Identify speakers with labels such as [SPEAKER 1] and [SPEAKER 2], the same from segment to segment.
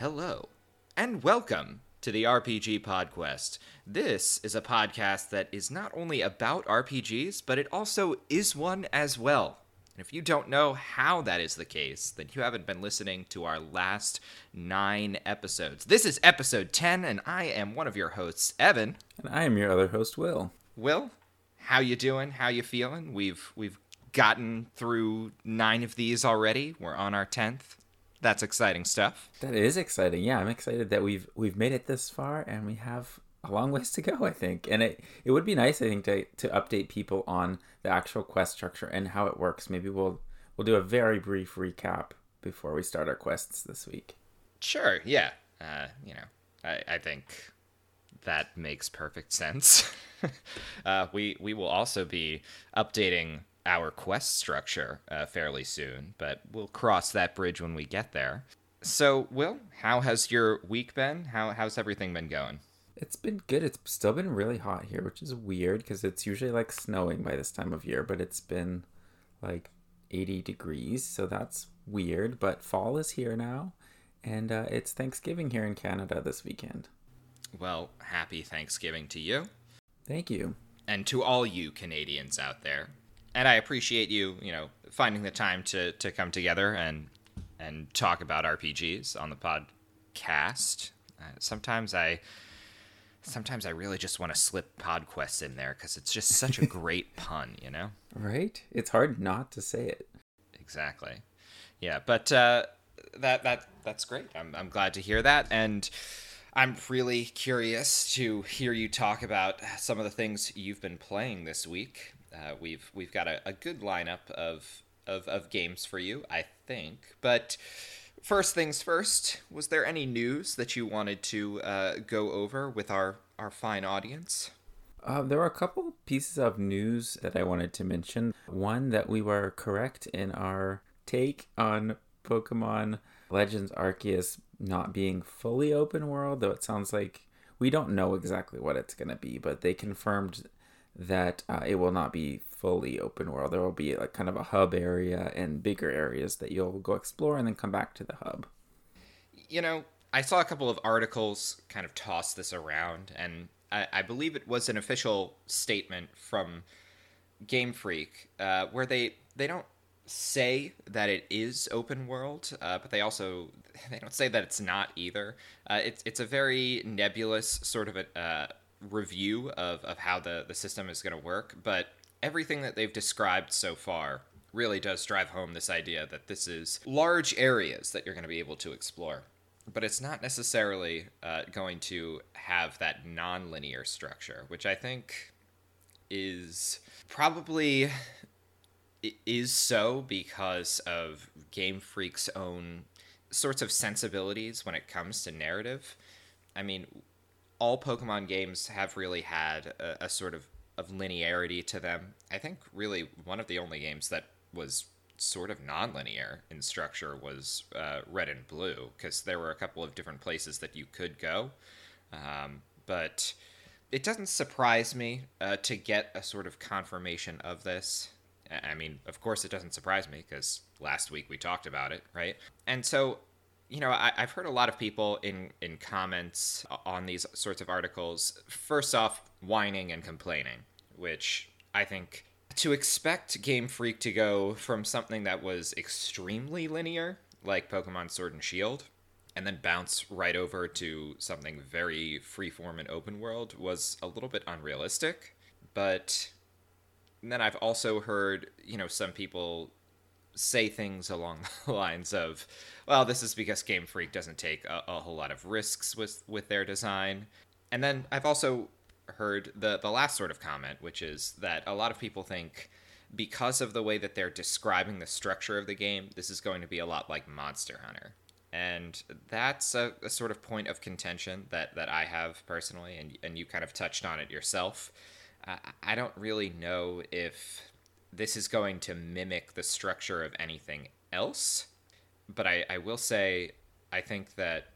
[SPEAKER 1] Hello, and welcome to the RPG Podquest. This is a podcast that is not only about RPGs, but it also is one as well. And if you don't know how that is the case, then you haven't been listening to our last nine episodes. This is episode 10, and I am one of your hosts, Evan.
[SPEAKER 2] And I am your other host, Will.
[SPEAKER 1] Will, how you doing? How you feeling? We've we've gotten through nine of these already. We're on our tenth. That's exciting stuff.
[SPEAKER 2] That is exciting. Yeah, I'm excited that we've we've made it this far, and we have a long ways to go. I think, and it it would be nice, I think, to to update people on the actual quest structure and how it works. Maybe we'll we'll do a very brief recap before we start our quests this week.
[SPEAKER 1] Sure. Yeah. Uh, you know, I I think that makes perfect sense. uh, we we will also be updating our quest structure uh, fairly soon, but we'll cross that bridge when we get there. So, Will, how has your week been? How how's everything been going?
[SPEAKER 2] It's been good. It's still been really hot here, which is weird because it's usually like snowing by this time of year, but it's been like 80 degrees, so that's weird. But fall is here now, and uh, it's Thanksgiving here in Canada this weekend.
[SPEAKER 1] Well, happy Thanksgiving to you.
[SPEAKER 2] Thank you.
[SPEAKER 1] And to all you Canadians out there and I appreciate you, you know, finding the time to to come together and and talk about RPGs on the podcast. Uh, sometimes I sometimes I really just want to slip PodQuest in there because it's just such a great pun, you know.
[SPEAKER 2] Right? It's hard not to say it.
[SPEAKER 1] Exactly. Yeah, but uh, that that that's great. I'm I'm glad to hear that, and I'm really curious to hear you talk about some of the things you've been playing this week. Uh, we've we've got a, a good lineup of, of of games for you, I think. But first things first, was there any news that you wanted to uh, go over with our our fine audience?
[SPEAKER 2] Uh, there were a couple pieces of news that I wanted to mention. One that we were correct in our take on Pokemon Legends Arceus not being fully open world, though it sounds like we don't know exactly what it's going to be, but they confirmed that uh, it will not be fully open world. There will be like kind of a hub area and bigger areas that you'll go explore and then come back to the hub.
[SPEAKER 1] You know, I saw a couple of articles kind of toss this around, and I, I believe it was an official statement from Game Freak uh, where they they don't say that it is open world, uh, but they also they don't say that it's not either. Uh, it's it's a very nebulous sort of a uh, review of, of how the, the system is going to work, but everything that they've described so far really does drive home this idea that this is large areas that you're going to be able to explore. But it's not necessarily uh, going to have that non-linear structure, which I think is probably is so because of Game Freak's own sorts of sensibilities when it comes to narrative. I mean, all Pokemon games have really had a, a, sort of, of linearity to them. I think really one of the only games that was sort of non-linear in structure was uh, Red and Blue because there were a couple of different places that you could go, um, but it doesn't surprise me uh, to get a sort of confirmation of this. I mean, of course, it doesn't surprise me because last week we talked about it, right? And so you know, I, have heard a lot of people in in comments on these sorts of articles. First off, whining and complaining, which I think to expect Game Freak to go from something that was extremely linear, like Pokemon Sword and Shield, and then bounce right over to something very freeform and open world was a little bit unrealistic. But then I've also heard, you know, some people say things along the lines of, well, this is because Game Freak doesn't take a, a, whole lot of risks with with their design. And then I've also heard the the last sort of comment, which is that a lot of people think because of the way that they're describing the structure of the game, this is going to be a lot like Monster Hunter. And that's a, a sort of point of contention that, that I have personally, and, and you kind of touched on it yourself. I don't really know if this is going to mimic the structure of anything else. But I, I will say, I think that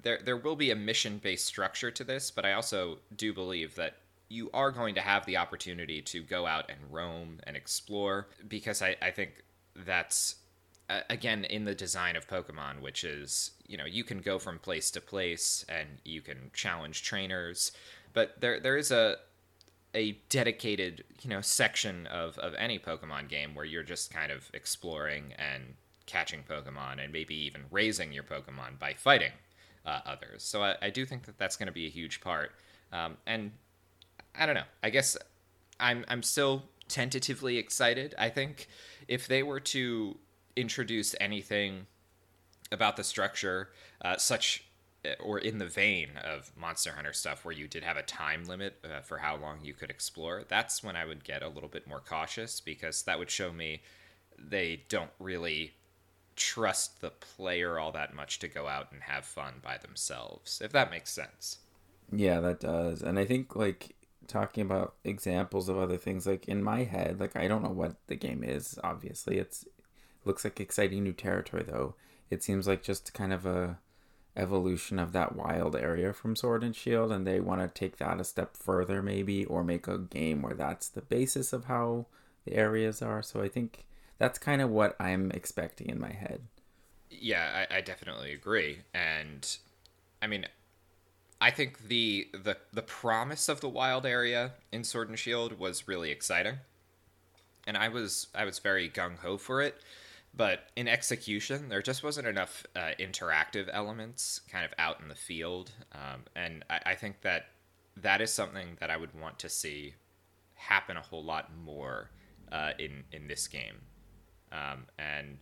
[SPEAKER 1] there there will be a mission based structure to this, but I also do believe that you are going to have the opportunity to go out and roam and explore because I, I think that's uh, again in the design of Pokemon, which is you know you can go from place to place and you can challenge trainers, but there there is a a dedicated you know section of of any Pokemon game where you're just kind of exploring and catching Pokemon and maybe even raising your Pokemon by fighting uh, others. So I, I, do think that that's going to be a huge part. Um, and I don't know. I guess I'm I'm still tentatively excited. I think if they were to introduce anything about the structure, uh, such or in the vein of Monster Hunter stuff, where you did have a time limit uh, for how long you could explore, that's when I would get a little bit more cautious because that would show me they don't really trust the player all that much to go out and have fun by themselves, if that makes sense.
[SPEAKER 2] Yeah, that does. And I think like talking about examples of other things like in my head, like I don't know what the game is, obviously. It's looks like exciting new territory though. It seems like just kind of a evolution of that wild area from Sword and Shield and they want to take that a step further maybe or make a game where that's the basis of how the areas are. So I think that's kind of what I'm expecting in my head.
[SPEAKER 1] Yeah, I, I definitely agree. And I mean, I think the the the promise of the wild area in Sword and Shield was really exciting, and I was I was very gung ho for it. But in execution, there just wasn't enough uh, interactive elements kind of out in the field, um, and I, I think that that is something that I would want to see happen a whole lot more uh, in in this game. Um, and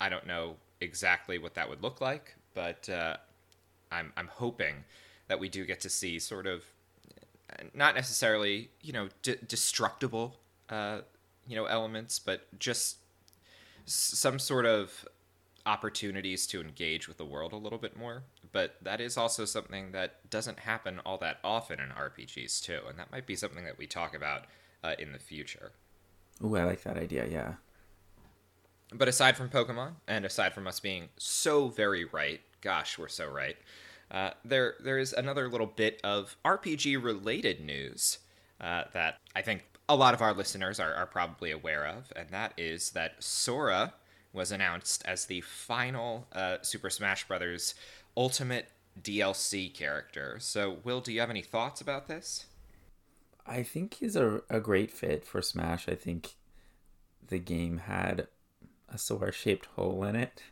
[SPEAKER 1] I don't know exactly what that would look like, but uh, I'm I'm hoping that we do get to see sort of not necessarily you know d- destructible uh, you know elements, but just some sort of opportunities to engage with the world a little bit more. But that is also something that doesn't happen all that often in RPGs too, and that might be something that we talk about uh, in the future.
[SPEAKER 2] Ooh, I like that idea. Yeah.
[SPEAKER 1] But aside from Pokemon, and aside from us being so very right, gosh, we're so right. Uh, there, there is another little bit of RPG related news uh, that I think a lot of our listeners are, are probably aware of, and that is that Sora was announced as the final uh, Super Smash Bros. Ultimate DLC character. So, Will, do you have any thoughts about this?
[SPEAKER 2] I think he's a, a great fit for Smash. I think the game had a Sora shaped hole in it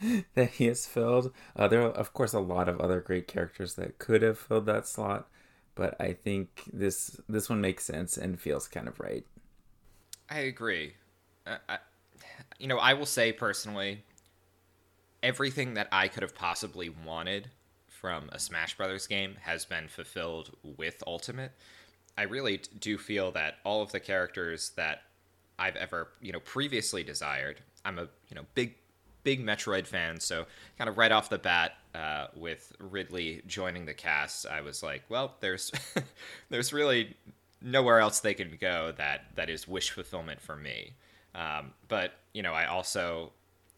[SPEAKER 2] that he has filled. Uh, there are, of course, a lot of other great characters that could have filled that slot, but I think this this one makes sense and feels kind of right.
[SPEAKER 1] I agree. Uh, I, you know, I will say personally, everything that I could have possibly wanted from a Smash Brothers game has been fulfilled with Ultimate. I really do feel that all of the characters that I've ever, you know, previously desired. I'm a, you know, big big Metroid fan, so kind of right off the bat uh, with Ridley joining the cast, I was like, well, there's there's really nowhere else they can go that that is wish fulfillment for me. Um, but you know, I also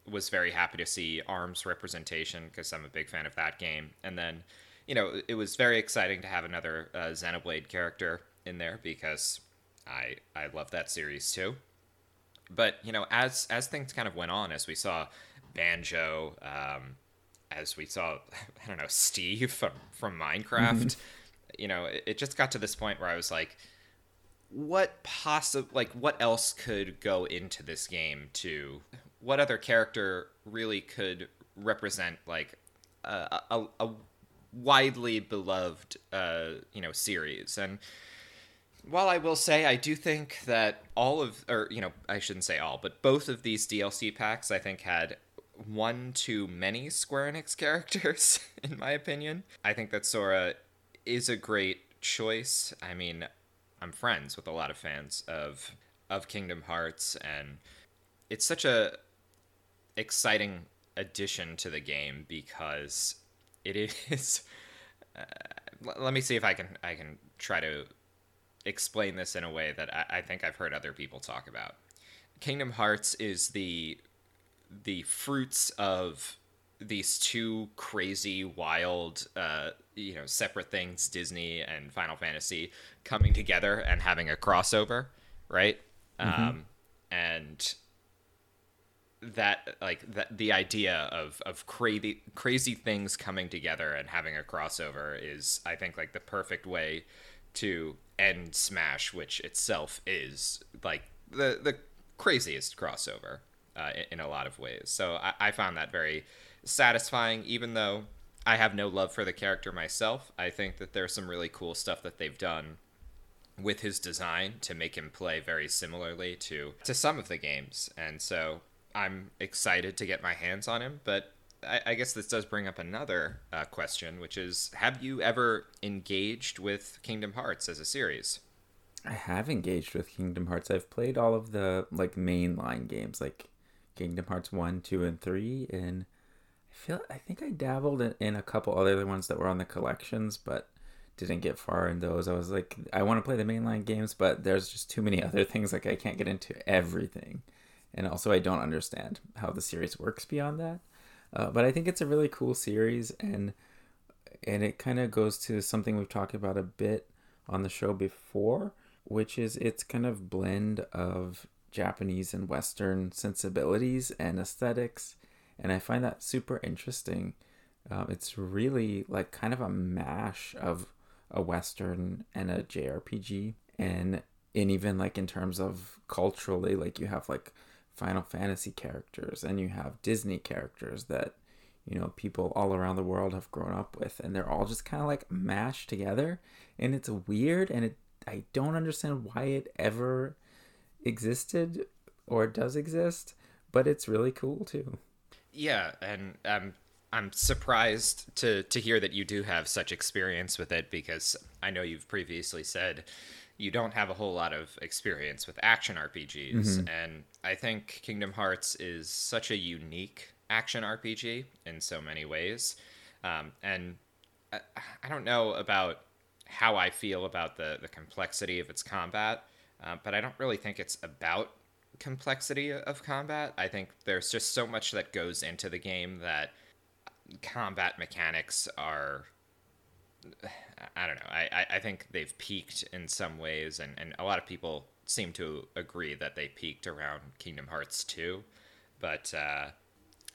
[SPEAKER 1] was very happy to see Arms representation because I'm a big fan of that game, and then you know, it was very exciting to have another uh, Xenoblade character in there because I I love that series too. But you know, as as things kind of went on, as we saw Banjo, um, as we saw, I don't know, Steve from from Minecraft. Mm-hmm. You know, it, it just got to this point where I was like, what possible like what else could go into this game to what other character really could represent like a, a, a widely beloved uh, you know series and while I will say I do think that all of, or you know, I shouldn't say all, but both of these DLC packs I think had one too many Square Enix characters, in my opinion. I think that Sora is a great choice. I mean, I'm friends with a lot of fans of of Kingdom Hearts, and it's such a exciting addition to the game because it is. Uh, let me see if I can I can try to explain this in a way that I, I think I've heard other people talk about. Kingdom Hearts is the the fruits of these two crazy, wild, uh, you know, separate things, Disney and Final Fantasy, coming together and having a crossover, right? Mm-hmm. Um, and that like that the idea of of crazy crazy things coming together and having a crossover is I think like the perfect way to end Smash, which itself is like the the craziest crossover uh, in, a lot of ways. So I, I found that very satisfying, even though I have no love for the character myself. I think that there's some really cool stuff that they've done with his design to make him play very similarly to to some of the games, and so I'm excited to get my hands on him. But I, I guess this does bring up another uh, question, which is: Have you ever engaged with Kingdom Hearts as a series?
[SPEAKER 2] I have engaged with Kingdom Hearts. I've played all of the like mainline games, like Kingdom Hearts one, two, and three, and I feel I think I dabbled in, in a couple other ones that were on the collections, but didn't get far in those. I was like, I want to play the mainline games, but there's just too many other things. Like I can't get into everything, and also I don't understand how the series works beyond that. Uh, but I think it's a really cool series, and and it kind of goes to something we've talked about a bit on the show before, which is its kind of blend of Japanese and Western sensibilities and aesthetics, and I find that super interesting. Uh, it's really like kind of a mash of a western and a JRPG and and even like in terms of culturally like you have like Final Fantasy characters and you have Disney characters that you know people all around the world have grown up with and they're all just kind of like mashed together and it's weird and it I don't understand why it ever existed or does exist but it's really cool too.
[SPEAKER 1] Yeah, and um I'm surprised to to hear that you do have such experience with it because I know you've previously said you don't have a whole lot of experience with action RPGs mm-hmm. and I think Kingdom Hearts is such a unique action RPG in so many ways. Um, and I, I, don't know about how I feel about the the complexity of its combat, uh, but I don't really think it's about complexity of combat. I think there's just so much that goes into the game that combat mechanics are I don't know. I, I think they've peaked in some ways, and, and a lot of people seem to agree that they peaked around Kingdom Hearts 2. But uh,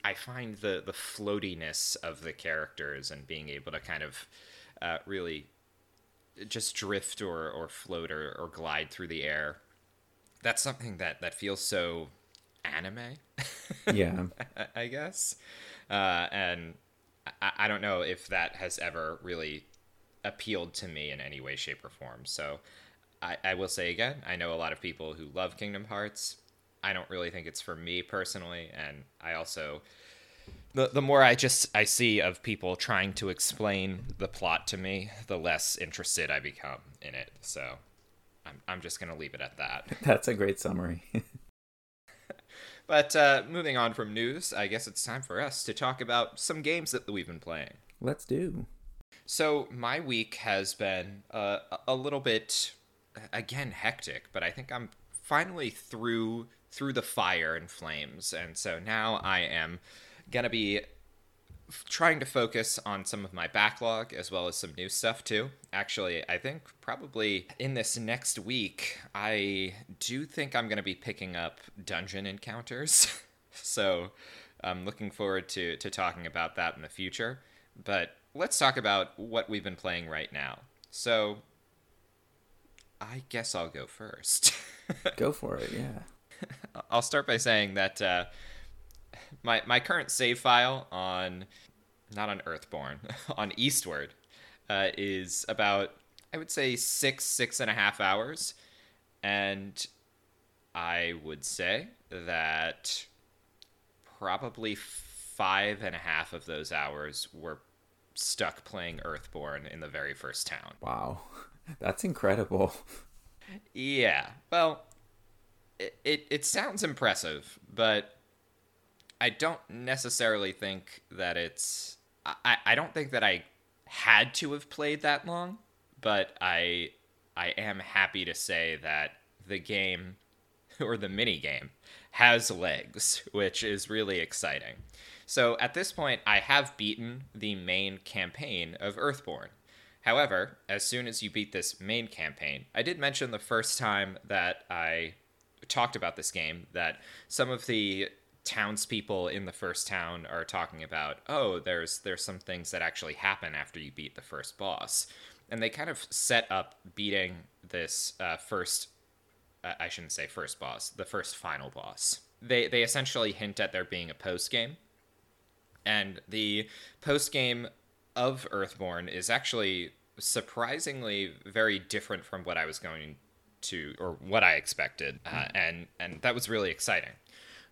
[SPEAKER 1] I find the, the floatiness of the characters and being able to kind of uh, really just drift or, or float or, or glide through the air. That's something that, that feels so anime.
[SPEAKER 2] Yeah.
[SPEAKER 1] I guess. Uh, and I, I don't know if that has ever really appealed to me in any way, shape, or form. So I, I will say again, I know a lot of people who love Kingdom Hearts. I don't really think it's for me personally, and I also the the more I just I see of people trying to explain the plot to me, the less interested I become in it. So I'm I'm just gonna leave it at that.
[SPEAKER 2] That's a great summary.
[SPEAKER 1] But uh, moving on from news, I guess it's time for us to talk about some games that we've been playing.
[SPEAKER 2] Let's do.
[SPEAKER 1] So my week has been uh, a little bit, again, hectic, but I think I'm finally through through the fire and flames, and so now I am gonna be trying to focus on some of my backlog as well as some new stuff too. Actually, I think probably in this next week, I do think I'm going to be picking up dungeon encounters. so I'm looking forward to, to talking about that in the future. But let's talk about what we've been playing right now. So I guess I'll go first.
[SPEAKER 2] go for it, yeah.
[SPEAKER 1] I'll start by saying that. Uh, my my current save file on not on Earthborn on Eastward uh, is about I would say six six and a half hours, and I would say that probably five and a half of those hours were stuck playing Earthborn in the very first town.
[SPEAKER 2] Wow, that's incredible.
[SPEAKER 1] Yeah, well, it, it, it sounds impressive, but I don't necessarily think that it's. I, I don't think that I had to have played that long, but I I am happy to say that the game or the mini game has legs, which is really exciting. So at this point, I have beaten the main campaign of Earthborn. However, as soon as you beat this main campaign, I did mention the first time that I talked about this game that some of the townspeople in the first town are talking about, oh, there's there's some things that actually happen after you beat the first boss, and they kind of set up beating this uh, first. Uh, I shouldn't say first boss, the first final boss. They they essentially hint at there being a post game, and the post game of Earthborn is actually surprisingly very different from what I was going to or what I expected, uh, and and that was really exciting.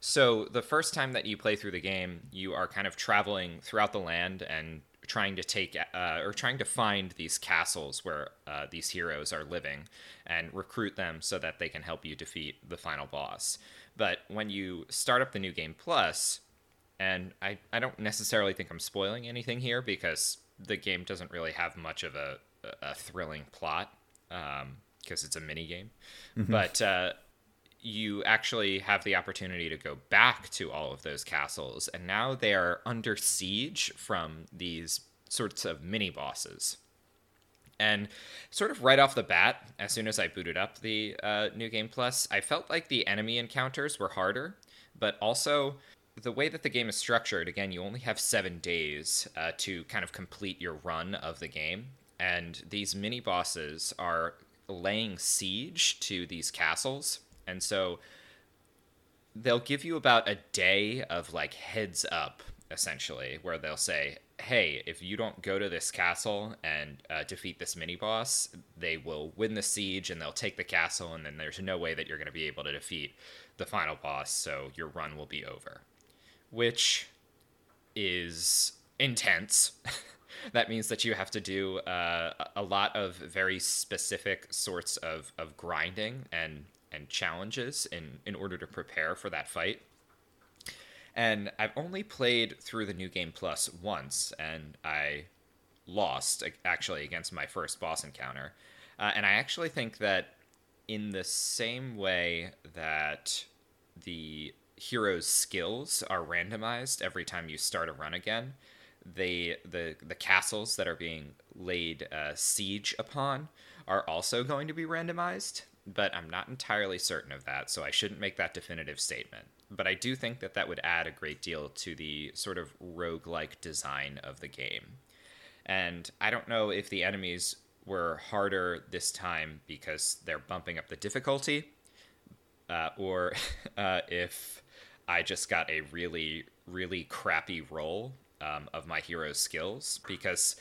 [SPEAKER 1] So the first time that you play through the game, you are kind of traveling throughout the land and trying to take uh, or trying to find these castles where uh, these heroes are living and recruit them so that they can help you defeat the final boss. But when you start up the new game plus, and I, I don't necessarily think I'm spoiling anything here because the game doesn't really have much of a, a thrilling plot because um, it's a mini game. Mm-hmm. But uh, you actually have the opportunity to go back to all of those castles, and now they are under siege from these sorts of mini bosses. And sort of right off the bat, as soon as I booted up the uh, New Game Plus, I felt like the enemy encounters were harder, but also the way that the game is structured, again, you only have seven days uh, to kind of complete your run of the game. And these mini bosses are laying siege to these castles and so they'll give you about a day of like heads up essentially where they'll say hey if you don't go to this castle and uh, defeat this mini boss they will win the siege and they'll take the castle and then there's no way that you're going to be able to defeat the final boss so your run will be over. Which is intense. That means that you have to do uh, a lot of very specific sorts of, of grinding and and challenges in in order to prepare for that fight. And I've only played through the new game plus once, and I lost actually against my first boss encounter. Uh, and I actually think that in the same way that the hero's skills are randomized every time you start a run again, they the the castles that are being laid uh, siege upon are also going to be randomized but I'm not entirely certain of that, so I shouldn't make that definitive statement. But I do think that that would add a great deal to the sort of roguelike design of the game. And I don't know if the enemies were harder this time because they're bumping up the difficulty, uh, or uh, if I just got a really, really crappy roll um, of my hero's skills. Because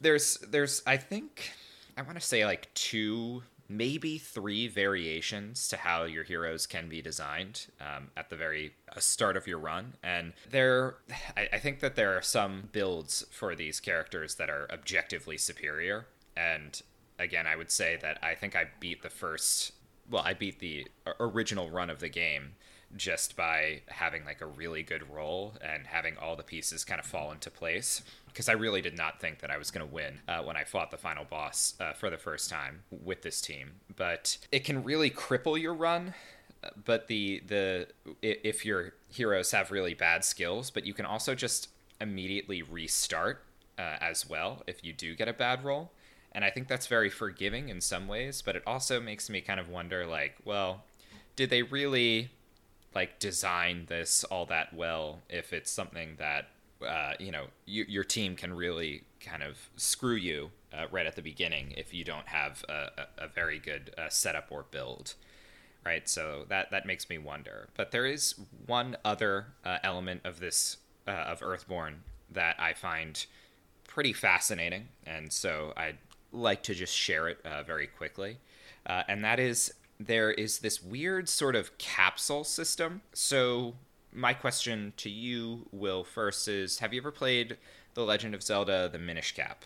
[SPEAKER 1] there's, there's, I think, I want to say like two maybe three variations to how your heroes can be designed um, at the very uh, start of your run. And there, I, I think that there are some builds for these characters that are objectively superior. And again, I would say that I think I beat the first, well, I beat the original run of the game just by having like a really good roll and having all the pieces kind of fall into place because I really did not think that I was going to win uh, when I fought the final boss uh, for the first time with this team. But it can really cripple your run. Uh, but the the if your heroes have really bad skills, but you can also just immediately restart uh, as well if you do get a bad roll. And I think that's very forgiving in some ways, but it also makes me kind of wonder like, well, did they really like design this all that well if it's something that uh, you know you, your team can really kind of screw you uh, right at the beginning if you don't have a, a, a very good uh, setup or build right? So that that makes me wonder. But there is one other uh, element of this uh, of earthborn that i find pretty fascinating and so i'd like to just share it uh, very quickly. And that is there is this weird sort of capsule system so my question to you, Will, first is Have you ever played The Legend of Zelda The Minish Cap?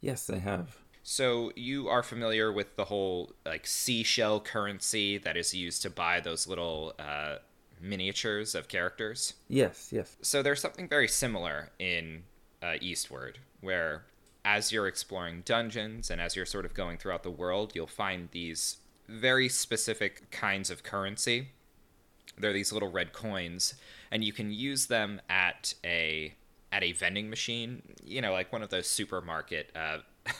[SPEAKER 2] Yes, I have.
[SPEAKER 1] So you are familiar with the whole like seashell currency that is used to buy those little uh, miniatures of characters?
[SPEAKER 2] Yes, yes.
[SPEAKER 1] So there's something very similar in uh, Eastward, where as you're exploring dungeons and as you're sort of going throughout the world, you'll find these very specific kinds of currency they're these little red coins, and you can use them at a at a vending machine. You know, like one of those supermarket uh,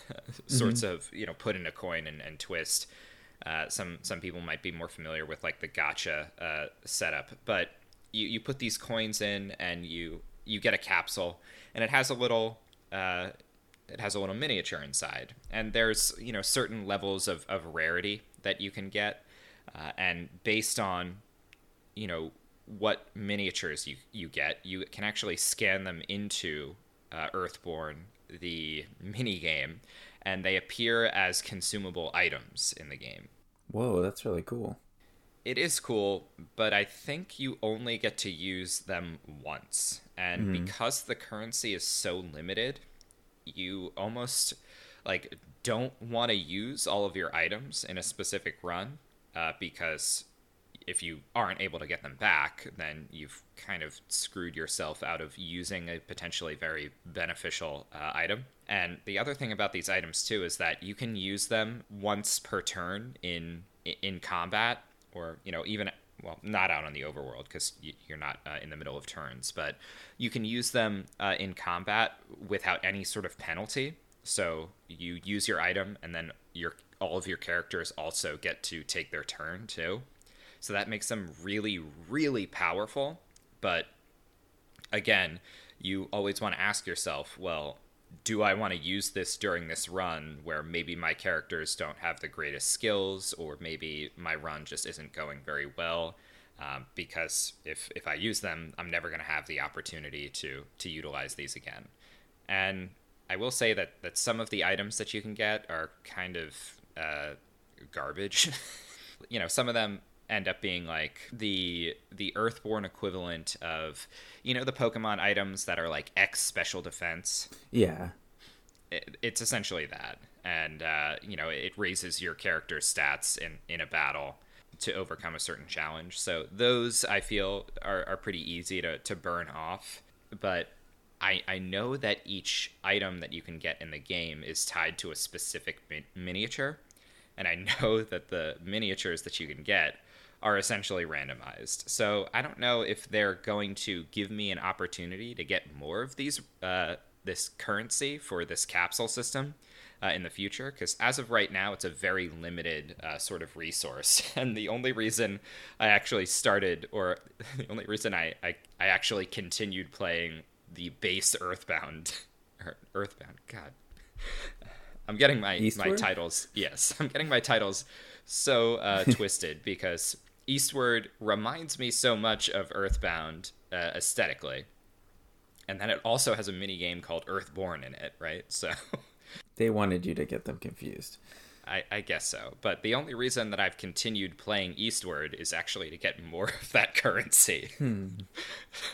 [SPEAKER 1] sorts mm-hmm. of you know put in a coin and, and twist. Uh, some some people might be more familiar with like the gacha uh, setup, but you, you put these coins in and you you get a capsule and it has a little uh, it has a little miniature inside and there's you know certain levels of, of rarity that you can get uh, and based on you know what miniatures you, you get you can actually scan them into uh, earthborn the mini game and they appear as consumable items in the game
[SPEAKER 2] Whoa, that's really cool.
[SPEAKER 1] it is cool, but I think you only get to use them once. And because the currency is so limited, you almost like don't want to use all of your items in a specific run uh, because if you aren't able to get them back, then you've kind of screwed yourself out of using a potentially very beneficial uh, item. And the other thing about these items too is that you can use them once per turn in in combat, or you know even well not out on the overworld because you're not uh, in the middle of turns, but you can use them uh, in combat without any sort of penalty. So you use your item, and then your all of your characters also get to take their turn too. So that makes them really, really powerful. But again, you always want to ask yourself, well, do I want to use this during this run where maybe my characters don't have the greatest skills, or maybe my run just isn't going very well? Um, because if if I use them, I'm never going to have the opportunity to to utilize these again. And I will say that that some of the items that you can get are kind of uh, garbage. you know, some of them end up being like the the earthborn equivalent of you know the pokemon items that are like x special defense
[SPEAKER 2] Yeah.
[SPEAKER 1] it, it's essentially that and uh, you know it raises your character's stats in in a battle to overcome a certain challenge so those i feel are, are pretty easy to, to burn off but I, I know that each item that you can get in the game is tied to a specific mi- miniature and i know that the miniatures that you can get are essentially randomized. So I don't know if they're going to give me an opportunity to get more of these uh, this currency for this capsule system uh, in the future. Because as of right now, it's a very limited uh, sort of resource, and the only reason I actually started, or the only reason I I, I actually continued playing the base Earthbound, Earthbound. God, I'm getting my my titles. Yes, I'm getting my titles so uh, twisted because Eastward reminds me so much of Earthbound uh, aesthetically, and then it also has a mini game called Earthborn in it, right? So
[SPEAKER 2] They wanted you to get them confused.
[SPEAKER 1] I, I guess so. But the only reason that I've continued playing Eastward is actually to get more of that currency.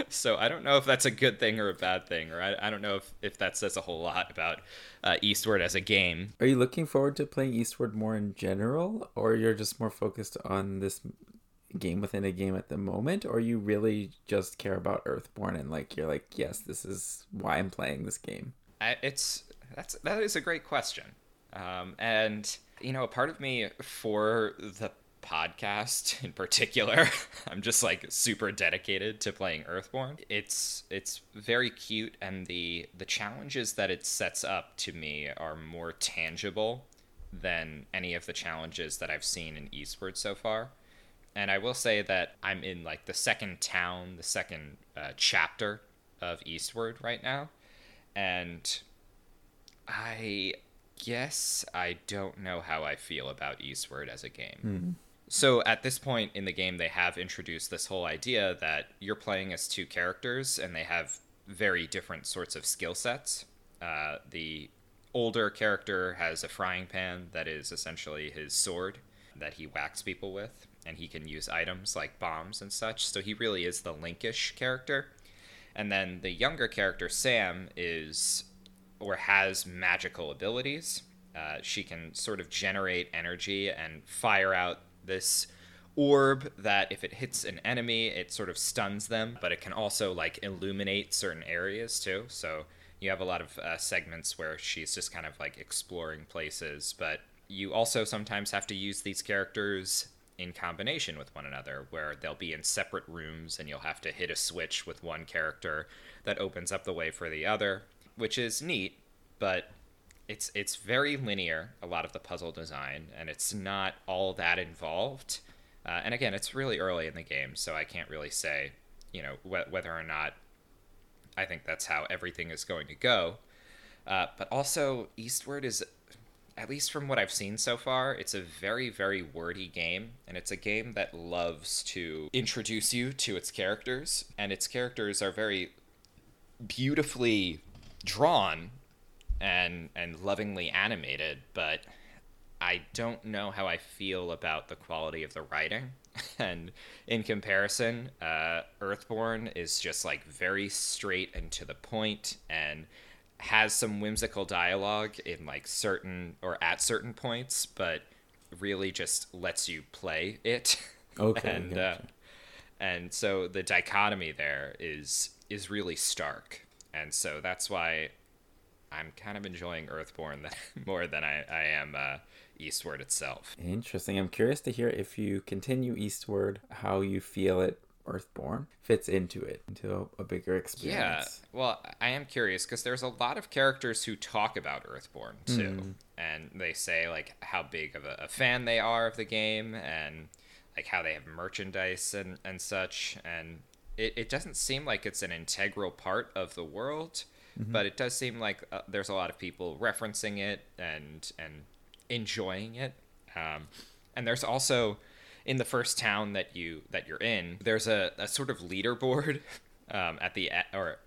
[SPEAKER 1] so I don't know if that's a good thing or a bad thing, or I, I don't know if, if that says a whole lot about uh, Eastward as a game.
[SPEAKER 2] Are you looking forward to playing Eastward more in general, or you're just more focused on this game within a game at the moment, or you really just care about Earthborn and like you're like, yes, this is why I'm playing this game?
[SPEAKER 1] I, it's that's that is a great question, um, and you know, a part of me for the podcast in particular, I'm just like super dedicated to playing Earthborn. It's it's very cute, and the the challenges that it sets up to me are more tangible than any of the challenges that I've seen in Eastward so far. And I will say that I'm in like the second town, the second uh, chapter of Eastward right now and I guess I don't know how I feel about Eastward as a game. So at this point in the game, they have introduced this whole idea that you're playing as two characters, and they have very different sorts of skill sets. Uh, the older character has a frying pan that is essentially his sword that he whacks people with, and he can use items like bombs and such. So he really is the Linkish character. And then the younger character, Sam, is or has magical abilities. Uh, she can sort of generate energy and fire out this orb that if it hits an enemy, it sort of stuns them, but it can also like illuminate certain areas too. So you have a lot of uh, segments where she's just kind of like exploring places, but you also sometimes have to use these characters in combination with one another, where they'll be in separate rooms and you'll have to hit a switch with one character that opens up the way for the other, which is neat, but it's it's very linear a lot of the puzzle design and it's not all that involved uh, and again it's really early in the game so i can't really say you know wh- whether or not I think that's how everything is going to go. Uh, but also, Eastward is, at least from what I've seen so far, it's a very, very wordy game, and it's a game that loves to introduce you to its characters, and its characters are very beautifully drawn and and lovingly animated, but I don't know how I feel about the quality of the writing. and in comparison, uh, Earthborn is just like very straight and to the point and has some whimsical dialogue in like certain or at certain points, but really just lets you play it.
[SPEAKER 2] Okay.
[SPEAKER 1] and
[SPEAKER 2] gotcha.
[SPEAKER 1] uh, and so the dichotomy there is is really stark, and so that's why I'm kind of enjoying Earthborn more than I I am uh, Eastward itself.
[SPEAKER 2] Interesting. I'm curious to hear if you continue eastward, how you feel it Earthborn fits into it, into a, a bigger experience.
[SPEAKER 1] Yeah, well, I am curious because there's a lot of characters who talk about Earthborn too, and they say like how big of a, a fan they are of the game, and like how they have merchandise and and such, and it, it doesn't seem like it's an integral part of the world, but it does seem like uh, there's a lot of people referencing it and and enjoying it. Um, and there's also in the first town that you that you're in, there's a, a sort of leaderboard um, at the or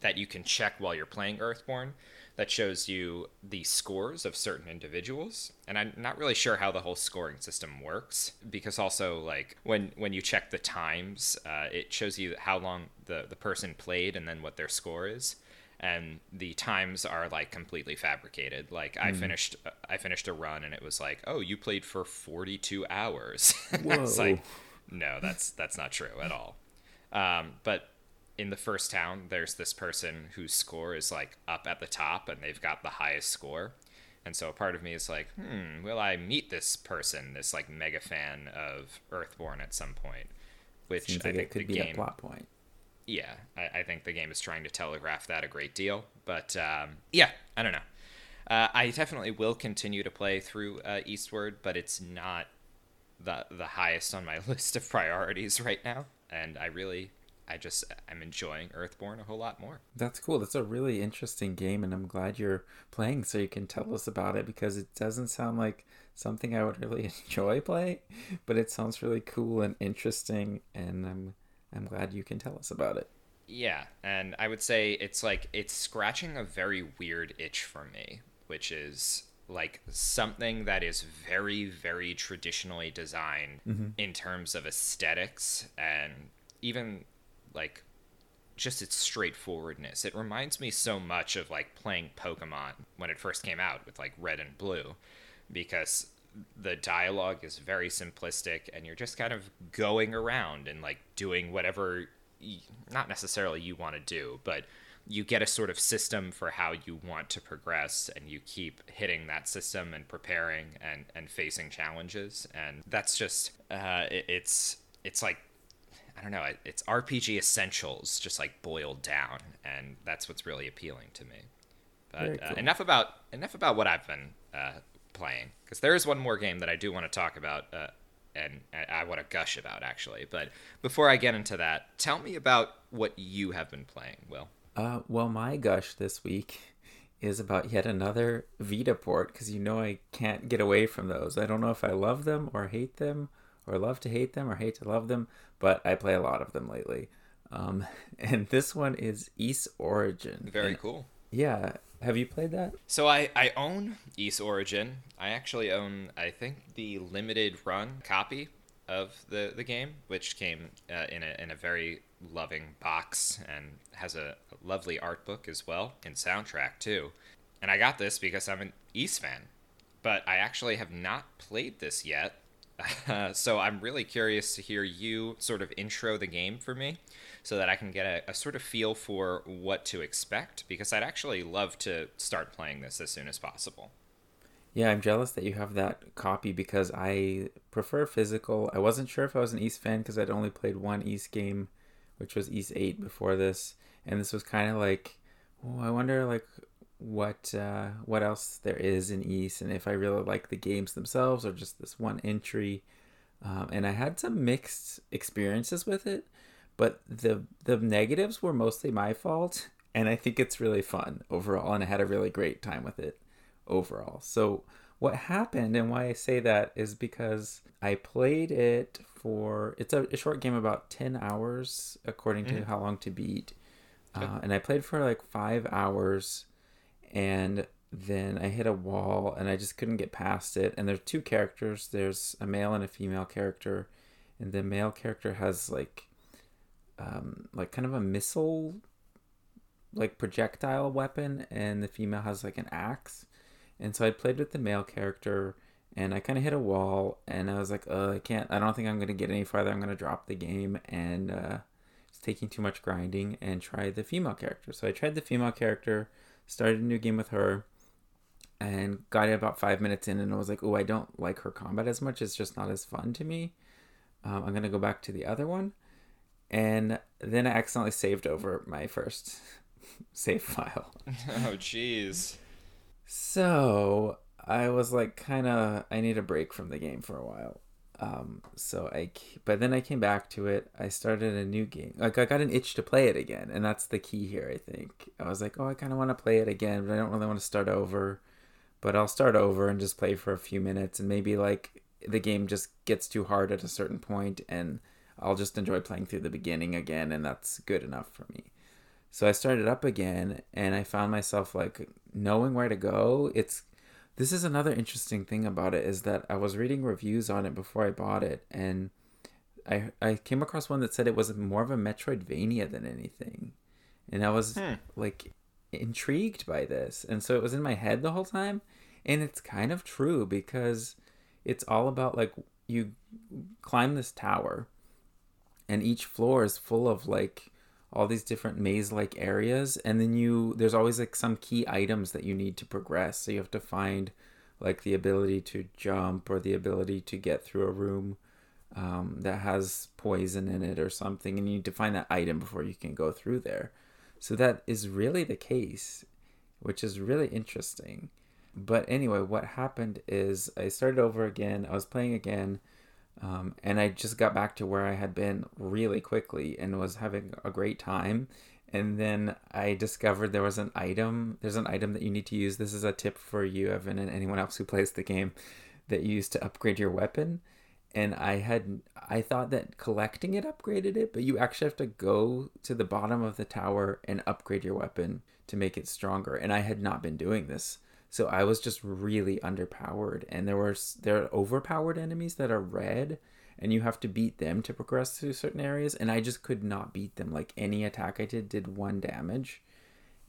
[SPEAKER 1] that you can check while you're playing Earthborn that shows you the scores of certain individuals. And i'm not really sure how the whole scoring system works because also like when when you check the times uh, it shows you how long the the person played and then what their score is. And the times are like completely fabricated. Like i finished i finished a run and it was like oh you played for 42 hours. It's like no that's that's not true at all. Um, but in the first town, there's this person whose score is like up at the top and they've got the highest score. And so a part of me is like, hmm, will I meet this person, this like mega fan of Earthborn at some point? Which
[SPEAKER 2] Seems
[SPEAKER 1] I think
[SPEAKER 2] it could
[SPEAKER 1] the
[SPEAKER 2] be
[SPEAKER 1] game,
[SPEAKER 2] a plot point.
[SPEAKER 1] yeah, I, I think the game is trying to telegraph that a great deal. But um, yeah, I don't know. Uh, I definitely will continue to play through uh, Eastward, but it's not the the highest on my list of priorities right now. And I really, I just, I'm enjoying Earthborn a whole lot more.
[SPEAKER 2] That's cool. That's a really interesting game, and I'm glad you're playing so you can tell us about it because it doesn't sound like something I would really enjoy playing, but it sounds really cool and interesting, and I'm I'm glad you can tell us about it.
[SPEAKER 1] Yeah, and I would say it's like it's scratching a very weird itch for me, which is like something that is very very traditionally designed mm-hmm. in terms of aesthetics and even like just its straightforwardness. It reminds me so much of like playing Pokemon when it first came out with like Red and Blue because the dialogue is very simplistic and you're just kind of going around and like doing whatever y- not necessarily you want to do, but you get a sort of system for how you want to progress and you keep hitting that system and preparing and and facing challenges and that's just uh it, it's it's like I don't know. It's RPG essentials, just like boiled down, and that's what's really appealing to me. But uh, enough about enough about what I've been uh, playing, because there is one more game that I do want to talk about, uh, and I I want to gush about actually. But before I get into that, tell me about what you have been playing. Will.
[SPEAKER 2] Uh, well, my gush this week is about yet another Vita port because you know I can't get away from those. I don't know if I love them or hate them, or love to hate them or hate to love them, but I play a lot of them lately. Um, and this one is Ys Origin.
[SPEAKER 1] Very
[SPEAKER 2] And-
[SPEAKER 1] cool.
[SPEAKER 2] Yeah, have you played that?
[SPEAKER 1] So I, I own Ys Origin. I actually own I think the limited run copy of the, the game, which came uh, in a in a very loving box and has a lovely art book as well and soundtrack too. And I got this because I'm an Ys fan, but I actually have not played this yet. so I'm really curious to hear you sort of intro the game for me so that I can get a, a sort of feel for what to expect because I'd actually love to start playing this as soon as possible.
[SPEAKER 2] Yeah, I'm jealous that you have that copy because I prefer physical. I wasn't sure if I was an Ys fan because I'd only played one Ys game, which was Ys 8 before this. And this was kind of like, oh, I wonder like what uh, what else there is in Ys and if I really like the games themselves or just this one entry. Um, and I had some mixed experiences with it, But the the negatives were mostly my fault, and I think it's really fun overall, and I had a really great time with it overall. So what happened and why I say that is because I played it for it's a, a short game about 10 hours according to mm. how long to beat. Uh, and I played for like 5 hours and then I hit a wall and I just couldn't get past it. And there's two characters, there's a male and a female character. And the male character has like um like kind of a missile like projectile weapon and the female has like an axe and so I played with the male character and I kind of hit a wall and I was like, uh, I can't, I don't think I'm to get any farther. I'm to drop the game and uh, it's taking too much grinding and try the female character. So I tried the female character, started a new game with her and got it about five minutes in and I was like, oh, I don't like her combat as much. It's just not as fun to me. Um, I'm going to go back to the other one. And then I accidentally saved over my first save file.
[SPEAKER 1] oh, jeez.
[SPEAKER 2] So I was like, kind of, I need a break from the game for a while. Um, so I, but then I came back to it. I started a new game. Like I got an itch to play it again, and that's the key here. I think I was like, oh, I kind of want to play it again, but I don't really want to start over. But I'll start over and just play for a few minutes, and maybe like the game just gets too hard at a certain point, and I'll just enjoy playing through the beginning again, and that's good enough for me. So I started up again and I found myself like knowing where to go. It's this is another interesting thing about it is that I was reading reviews on it before I bought it and I I came across one that said it was more of a Metroidvania than anything. And I was hmm. like intrigued by this. And so it was in my head the whole time and it's kind of true because it's all about like you climb this tower and each floor is full of like all these different maze like areas and then you there's always like some key items that you need to progress. So you have to find like the ability to jump or the ability to get through a room um, that has poison in it or something and you need to find that item before you can go through there. So that is really the case which is really interesting. But anyway what happened is i started over again. I was playing again um, and I just got back to where I had been really quickly and was having a great time. And then I discovered there was an item. There's an item that you need to use. This is a tip for you, Evan, and anyone else who plays the game that you use to upgrade your weapon. And I had I thought that collecting it upgraded it, but you actually have to go to the bottom of the tower and upgrade your weapon to make it stronger. And I had not been doing this. So I was just really underpowered, and there were there are overpowered enemies that are red, and you have to beat them to progress through certain areas. And I just could not beat them. Like any attack I did did one damage,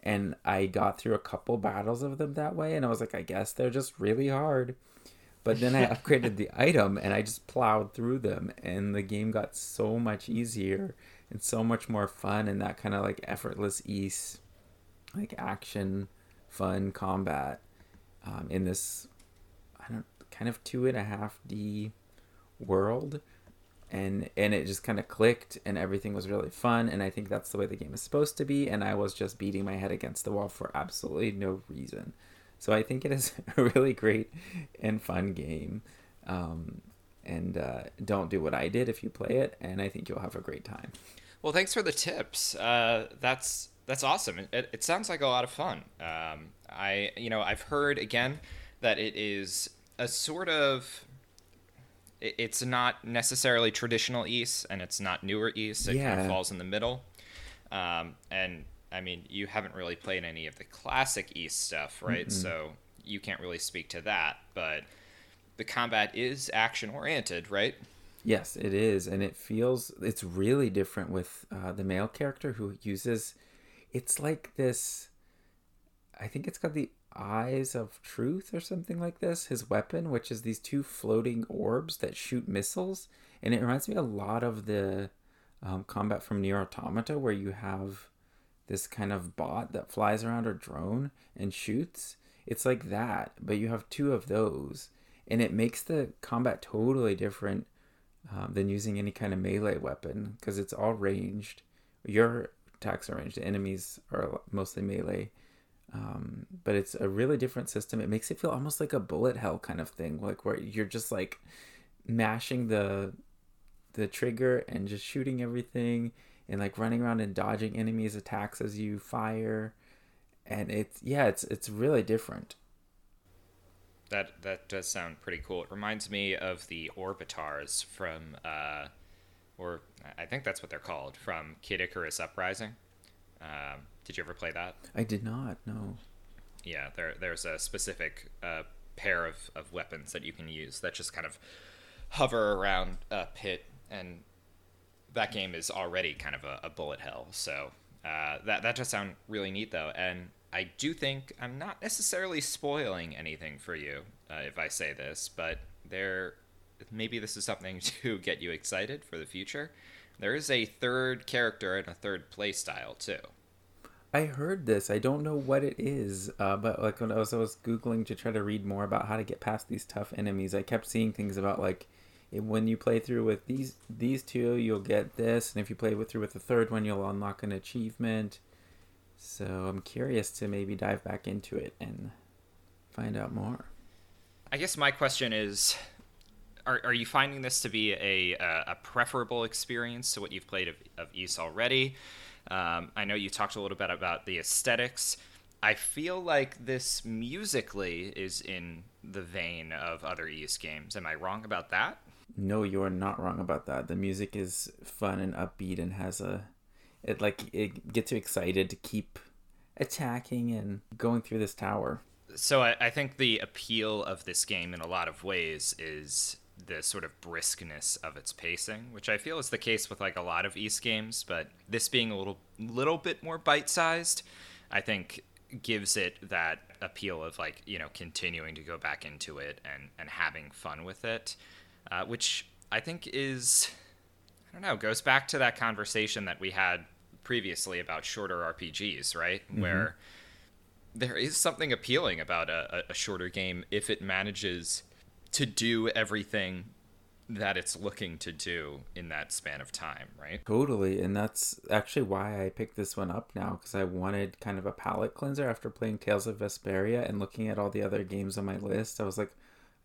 [SPEAKER 2] and I got through a couple battles of them that way. And I was like, I guess they're just really hard. But then I upgraded the item, and I just plowed through them, and the game got so much easier and so much more fun, and that kind of like effortless ease, like action, fun combat um, in this I don't kind of two and a half D world and and it just kind of clicked and everything was really fun and I think that's the way the game is supposed to be and I was just beating my head against the wall for absolutely no reason. So I think it is a really great and fun game. Um, and uh, don't do what I did if you play it, and I think you'll have a great time.
[SPEAKER 1] Well, thanks for the tips. Uh, that's that's awesome. It, it, sounds like a lot of fun. Um, I you know I've heard again that it is a sort of it's not necessarily traditional Ys and it's not newer Ys. It yeah. kind of falls in the middle. Um, and I mean, you haven't really played any of the classic Ys stuff, right? Mm-hmm. So you can't really speak to that. But the combat is action oriented, right?
[SPEAKER 2] Yes, it is, and it feels it's really different with uh, the male character who uses. It's like this I think it's got the Eyes of Truth or something like this, his weapon, which is these two floating orbs that shoot missiles. And it reminds me a lot of the um, combat from NieR Automata, where you have this kind of bot that flies around or drone and shoots. It's like that, but you have two of those. And it makes the combat totally different um, than using any kind of melee weapon because it's all ranged. Your attacks are ranged, the enemies are mostly melee um, but it's a really different system. It makes it feel almost like a bullet hell kind of thing, like where you're just like mashing the the trigger and just shooting everything. and like running around and dodging enemies attacks as you fire and it's yeah it's it's really different
[SPEAKER 1] that that does sound pretty cool it reminds me of the orbitars from uh or i think that's what they're called from kid icarus uprising um, did you ever play that
[SPEAKER 2] i did not no
[SPEAKER 1] yeah there there's a specific uh, pair of, of weapons that you can use that just kind of hover around a pit and that game is already kind of a, a bullet hell so uh, that that does sound really neat though and I do think I'm not necessarily spoiling anything for you uh, if I say this, but there maybe this is something to get you excited for the future. There is a third character and a third play style too.
[SPEAKER 2] I heard this. I don't know what it is, uh, but like when I was, I was googling to try to read more about how to get past these tough enemies, I kept seeing things about like when you play through with these these two, you'll get this, and if you play with through with the third one, you'll unlock an achievement so I'm curious to maybe dive back into it and find out more.
[SPEAKER 1] I guess my question is are, are you finding this to be a, a, preferable experience to what you've played of, of Ys already? Um, I know you talked a little bit about the aesthetics. I feel like this musically is in the vein of other Ys games. Am I wrong about that?
[SPEAKER 2] No, you are not wrong about that. The music is fun and upbeat and has a it like it gets you excited to keep attacking and going through this tower.
[SPEAKER 1] So I, I think the appeal of this game in a lot of ways is the sort of briskness of its pacing, which I feel is the case with like a lot of Ys games, but this being a little little bit more bite-sized, I think gives it that appeal of like, you know, continuing to go back into it and and having fun with it, uh, which I think is I don't know, goes back to that conversation that we had previously about shorter RPGs, right? Mm-hmm. Where there is something appealing about a, a shorter game if it manages to do everything that it's looking to do in that span of time, right?
[SPEAKER 2] Totally. And that's actually why I picked this one up now because I wanted kind of a palate cleanser after playing Tales of Vesperia and looking at all the other games on my list. I was like,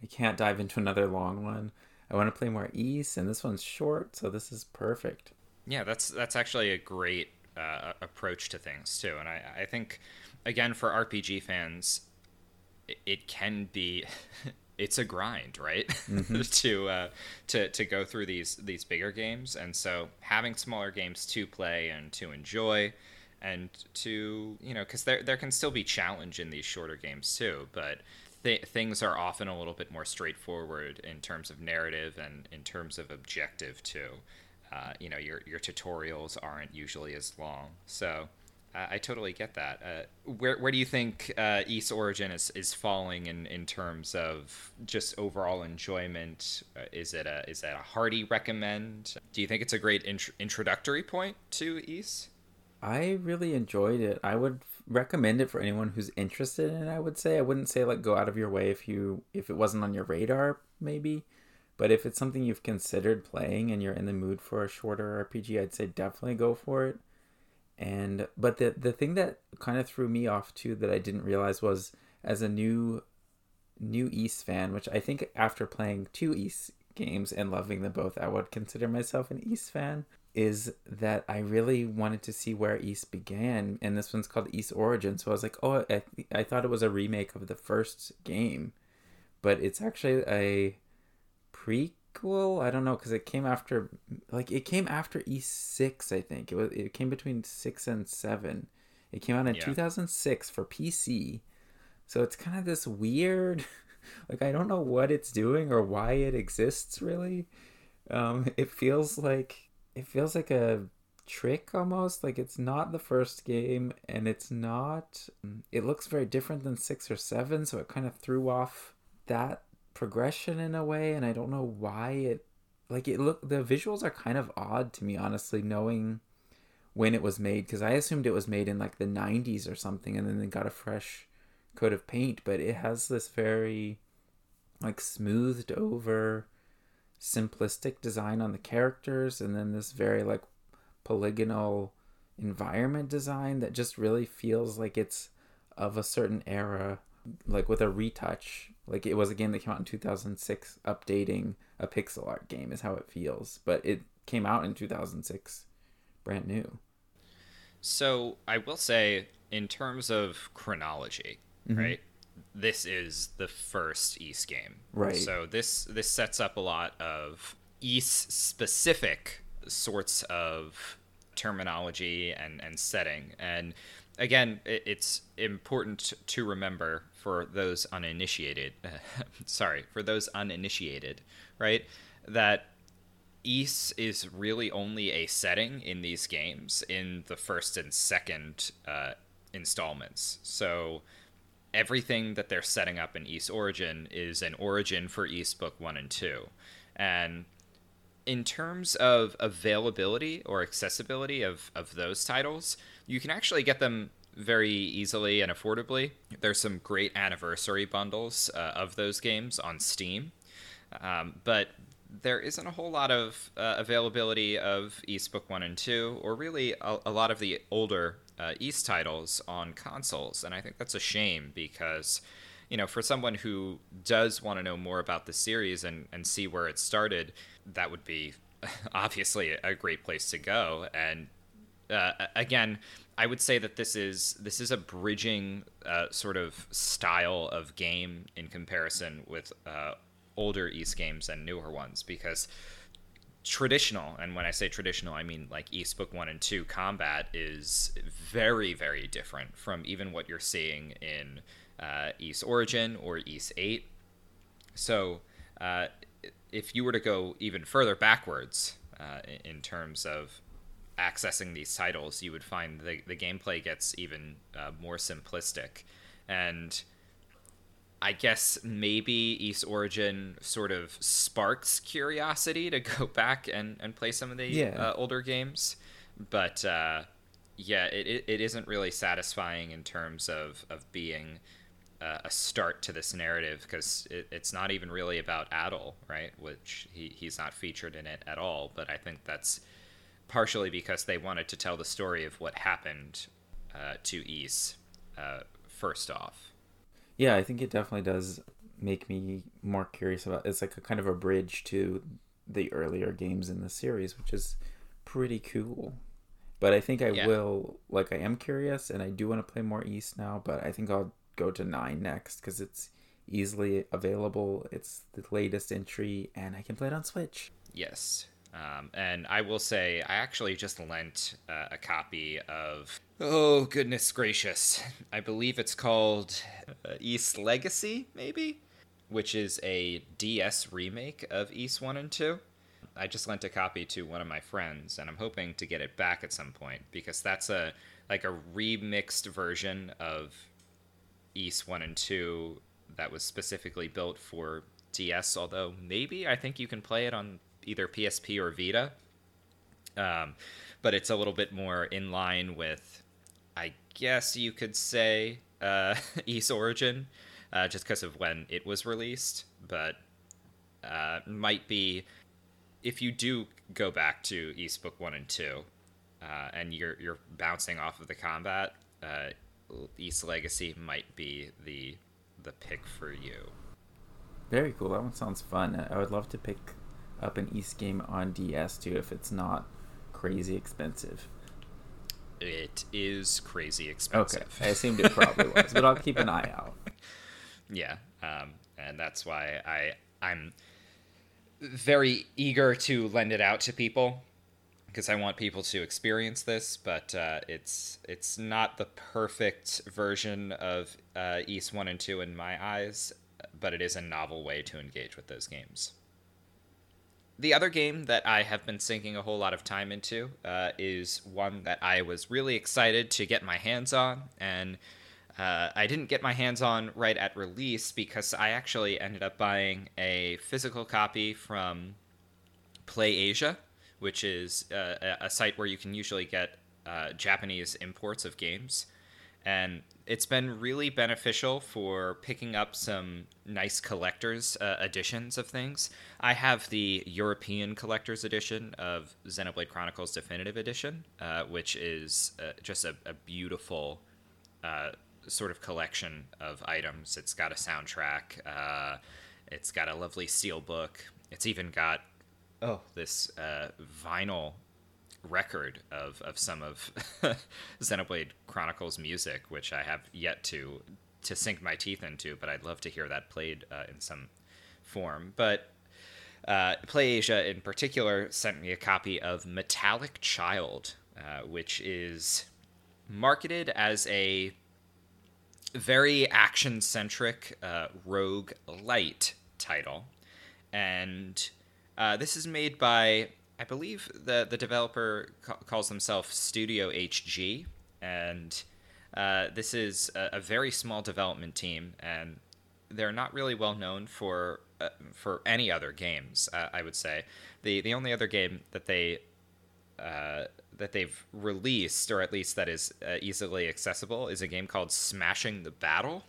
[SPEAKER 2] I can't dive into another long one. I want to play more Ys, and this one's short, so this is perfect.
[SPEAKER 1] Yeah, that's that's actually a great uh, approach to things too, and I I think again for RPG fans, it, it can be. it's a grind, right? Mm-hmm. to uh, to to go through these these bigger games, and so having smaller games to play and to enjoy, and to you know, because there there can still be challenge in these shorter games too, but th- things are often a little bit more straightforward in terms of narrative and in terms of objective too. Uh, you know, your your tutorials aren't usually as long, so I totally get that. Uh, where where do you think uh, Ys Origin is, is falling in, in terms of just overall enjoyment? Uh, is it a is that a hearty recommend? Do you think it's a great int- introductory point to Ys?
[SPEAKER 2] I really enjoyed it. I would recommend it for anyone who's interested in it, I would say. I wouldn't say like go out of your way if you if it wasn't on your radar maybe. But if it's something you've considered playing and you're in the mood for a shorter RPG, I'd say definitely go for it. And but the the thing that kind of threw me off too that I didn't realize was as a new new Ys fan, which I think after playing two Ys games and loving them both, I would consider myself an Ys fan is that I really wanted to see where Ys began, and this one's called Ys Origin. So I was like, oh, I, I thought it was a remake of the first game, but it's actually a prequel. I don't know because it came after, like, it came after E six. I think it was. It came between six and seven. It came out in yeah. 2006 for PC. So it's kind of this weird, like I don't know what it's doing or why it exists really. Um, it feels like it feels like a trick almost like it's not the first game and it's not it looks very different than 6 or 7 so it kind of threw off that progression in a way and I don't know why it like it look the visuals are kind of odd to me honestly knowing when it was made because I assumed it was made in like the 90s or something and then they got a fresh coat of paint but it has this very like smoothed over simplistic design on the characters and then this very like polygonal environment design that just really feels like it's of a certain era like with a retouch like it was a game that came out in 2006 updating a pixel art game is how it feels but it came out in 2006 brand new.
[SPEAKER 1] So I will say, in terms of chronology, mm-hmm. right? This is the first Ys game,
[SPEAKER 2] right?
[SPEAKER 1] So this this sets up a lot of Ys specific sorts of terminology and and setting, and again, it, it's important to remember for those uninitiated. sorry, for those uninitiated, right? That Ys is really only a setting in these games in the first and second uh, installments. So everything that they're setting up in Ys Origin is an origin for Ys Book 1 and 2. And in terms of availability or accessibility of, of those titles, you can actually get them very easily and affordably. There's some great anniversary bundles uh, of those games on Steam. Um, but there isn't a whole lot of uh, availability of Ys Book 1 and 2, or really a, a lot of the older uh, Ys titles on consoles. And I think that's a shame because, you know, for someone who does want to know more about the series and, and see where it started, that would be obviously a great place to go. And uh, again, I would say that this is this is a bridging uh, sort of style of game in comparison with uh, older Ys games and newer ones because traditional and when i say traditional i mean like Ys book 1 and 2 combat is very very different from even what you're seeing in uh, Ys origin or Ys 8 so uh, if you were to go even further backwards uh, in terms of accessing these titles you would find the, the gameplay gets even uh, more simplistic and I guess maybe Ys Origin sort of sparks curiosity to go back and, and play some of the yeah. uh, older games. But uh, yeah, it, it isn't really satisfying in terms of, of being uh, a start to this narrative because it, it's not even really about Adol, right? Which he, he's not featured in it at all. But I think that's partially because they wanted to tell the story of what happened uh, to Ys uh, first off
[SPEAKER 2] yeah, I think it definitely does make me more curious about. It's like a kind of a bridge to the earlier games in the series, which is pretty cool. But I think I yeah. will like I am curious and I do want to play more Ys now, but I think I'll go to 9 next cuz it's easily available. It's the latest entry and I can play it on Switch.
[SPEAKER 1] Yes. Um, and I will say, I actually just lent uh, a copy of. Oh, goodness gracious. I believe it's called uh, Ys Legacy, maybe? Which is a DS remake of Ys 1 and 2. I just lent a copy to one of my friends, and I'm hoping to get it back at some point because that's a like a remixed version of Ys 1 and 2 that was specifically built for DS, although maybe I think you can play it on either PSP or Vita. Um, but it's a little bit more in line with, I guess you could say, uh, Ys Origin, uh, just because of when it was released. But uh, might be if you do go back to Ys Book One and Two, uh, and you're you're bouncing off of the combat, uh, Ys Legacy might be the the pick for you.
[SPEAKER 2] Very cool. That one sounds fun. I would love to pick up an Ys game on DS too if it's not crazy expensive.
[SPEAKER 1] It is crazy expensive.
[SPEAKER 2] Okay, I assumed it probably was, but I'll keep an eye out.
[SPEAKER 1] Yeah, um, and that's why I I'm very eager to lend it out to people because I want people to experience this, but uh, it's it's not the perfect version of uh, Ys One and Two in my eyes, but it is a novel way to engage with those games the other game that I have been sinking a whole lot of time into uh, is one that I was really excited to get my hands on, and uh, I didn't get my hands on right at release because I actually ended up buying a physical copy from Play Asia, which is uh, a site where you can usually get uh, Japanese imports of games and it's been really beneficial for picking up some nice collector's uh, editions of things. I have the European collector's edition of Xenoblade Chronicles Definitive Edition, uh, which is uh, just a, a beautiful uh, sort of collection of items. It's got a soundtrack, uh, it's got a lovely steel book, it's even got oh this uh, vinyl record of, of some of Xenoblade Chronicles music, which I have yet to to sink my teeth into, but I'd love to hear that played uh, in some form. But uh, PlayAsia in particular sent me a copy of Metallic Child, uh, which is marketed as a very action centric uh, rogue light title. And uh, this is made by, I believe the, the developer ca- calls himself Studio HG. And uh, this is a, a, very small development team, and they're not really well known for uh, for any other games. Uh, I would say the the only other game that they uh, that they've released, or at least that is uh, easily accessible, is a game called Smashing the Battle,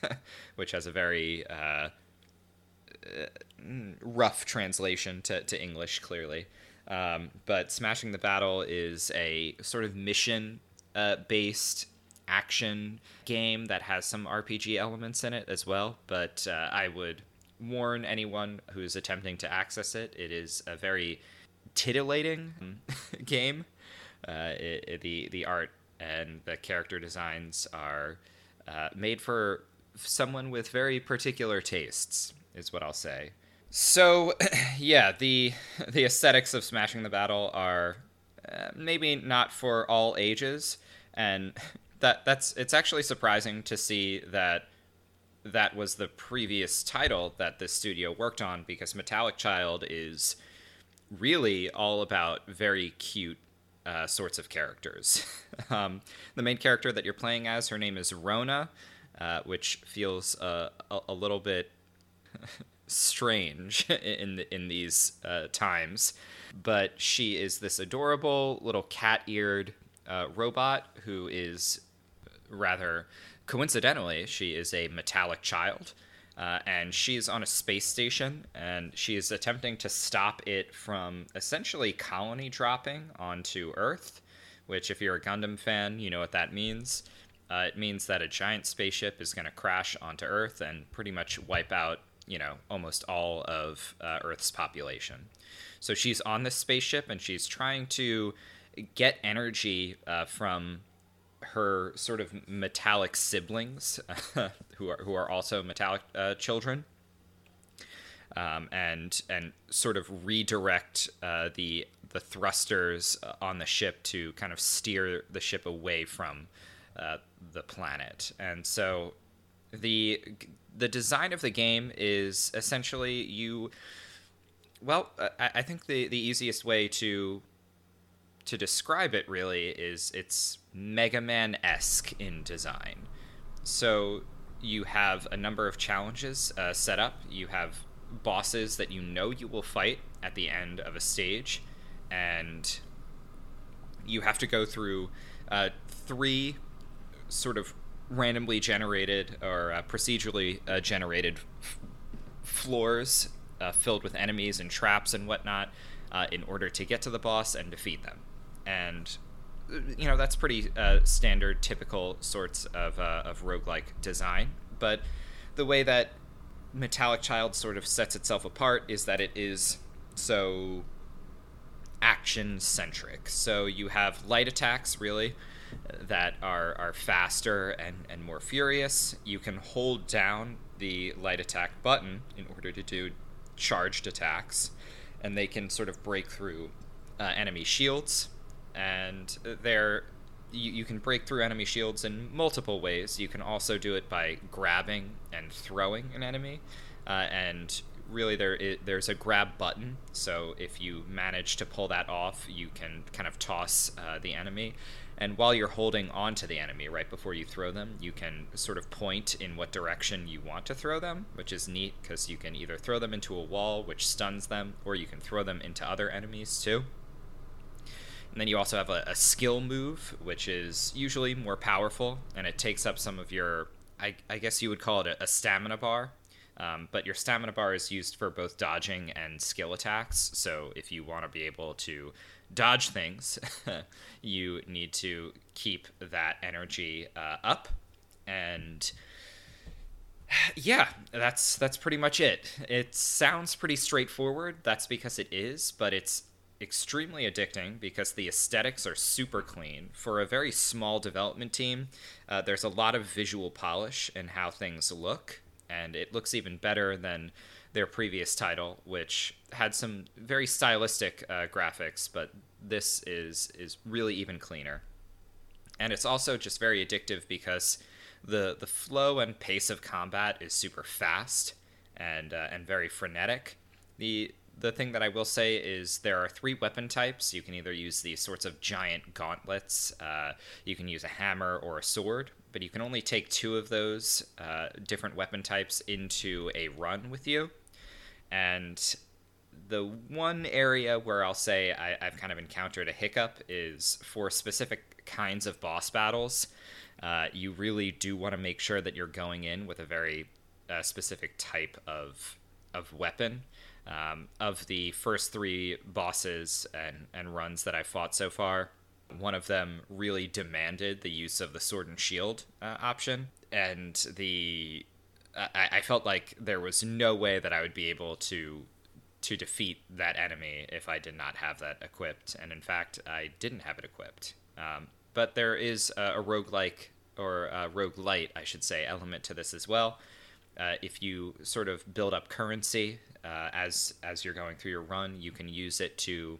[SPEAKER 1] which has a very uh, rough translation to, to English, clearly. Um, but Smashing the Battle is a sort of mission uh, based action game that has some RPG elements in it as well. But uh, I would warn anyone who's attempting to access it. It is a very titillating game. Uh, it, it, the the art and the character designs are uh, made for someone with very particular tastes, is what I'll say. So, yeah, the the aesthetics of Smashing the Battle are uh, maybe not for all ages, and that that's it's actually surprising to see that that was the previous title that this studio worked on because Metallic Child is really all about very cute uh, sorts of characters. um, the main character that you're playing as, her name is Rona, uh, which feels uh, a, a, little bit strange in in these uh, times, but she is this adorable little cat-eared uh, robot who is rather coincidentally, she is a metallic child. Uh, and she's on a space station and she is attempting to stop it from essentially colony dropping onto Earth, which, if you're a Gundam fan, you know what that means. Uh, it means that a giant spaceship is going to crash onto Earth and pretty much wipe out, you know, almost all of uh, Earth's population. So she's on this spaceship and she's trying to get energy uh, from her sort of metallic siblings, who are who are also metallic uh, children, um, and and sort of redirect uh, the the thrusters uh, on the ship to kind of steer the ship away from uh, the planet. And so the the design of the game is essentially you. Well, I, I think the the easiest way to to describe it really is it's Mega Man esque in design. So you have a number of challenges uh, set up. You have bosses that you know you will fight at the end of a stage, and you have to go through uh, three sort of randomly generated or uh, procedurally uh, generated f- floors uh, filled with enemies and traps and whatnot uh, in order to get to the boss and defeat them and you know that's pretty uh, standard, typical sorts of uh, of roguelike design. But the way that Metallic Child sort of sets itself apart is that it is so action centric. So you have light attacks really that are are faster and and more furious. You can hold down the light attack button in order to do charged attacks, and they can sort of break through uh, enemy shields and there you, you can break through enemy shields in multiple ways. You can also do it by grabbing and throwing an enemy, uh, and really there is, there's a grab button. So if you manage to pull that off, you can kind of toss uh, the enemy. And while you're holding onto the enemy right before you throw them, you can sort of point in what direction you want to throw them, which is neat because you can either throw them into a wall, which stuns them, or you can throw them into other enemies too. And then you also have a, a, skill move, which is usually more powerful, and it takes up some of your, I, I guess you would call it a, a stamina bar. Um, but your stamina bar is used for both dodging and skill attacks. So if you want to be able to dodge things, you need to keep that energy uh, up. And yeah, that's that's pretty much it. It sounds pretty straightforward. That's because it is, but it's extremely addicting because the aesthetics are super clean. For a very small development team, uh, there's a lot of visual polish in how things look, and it looks even better than their previous title, which had some very stylistic uh, graphics, but this is is really even cleaner. And it's also just very addictive because the the flow and pace of combat is super fast and uh, and very frenetic. The the thing that I will say is there are three weapon types. You can either use these sorts of giant gauntlets, uh, you can use a hammer or a sword, but you can only take two of those uh, different weapon types into a run with you. And the one area where I'll say I, have kind of encountered a hiccup is for specific kinds of boss battles. Uh, you really do want to make sure that you're going in with a very uh, specific type of of weapon um, of the first three bosses and, and runs that I fought so far, one of them really demanded the use of the sword and shield uh, option, and the I, I felt like there was no way that I would be able to to defeat that enemy if I did not have that equipped, and in fact, I didn't have it equipped. Um, but there is a, a roguelike or a light, I should say, element to this as well. Uh, if you sort of build up currency uh, as as you're going through your run, you can use it to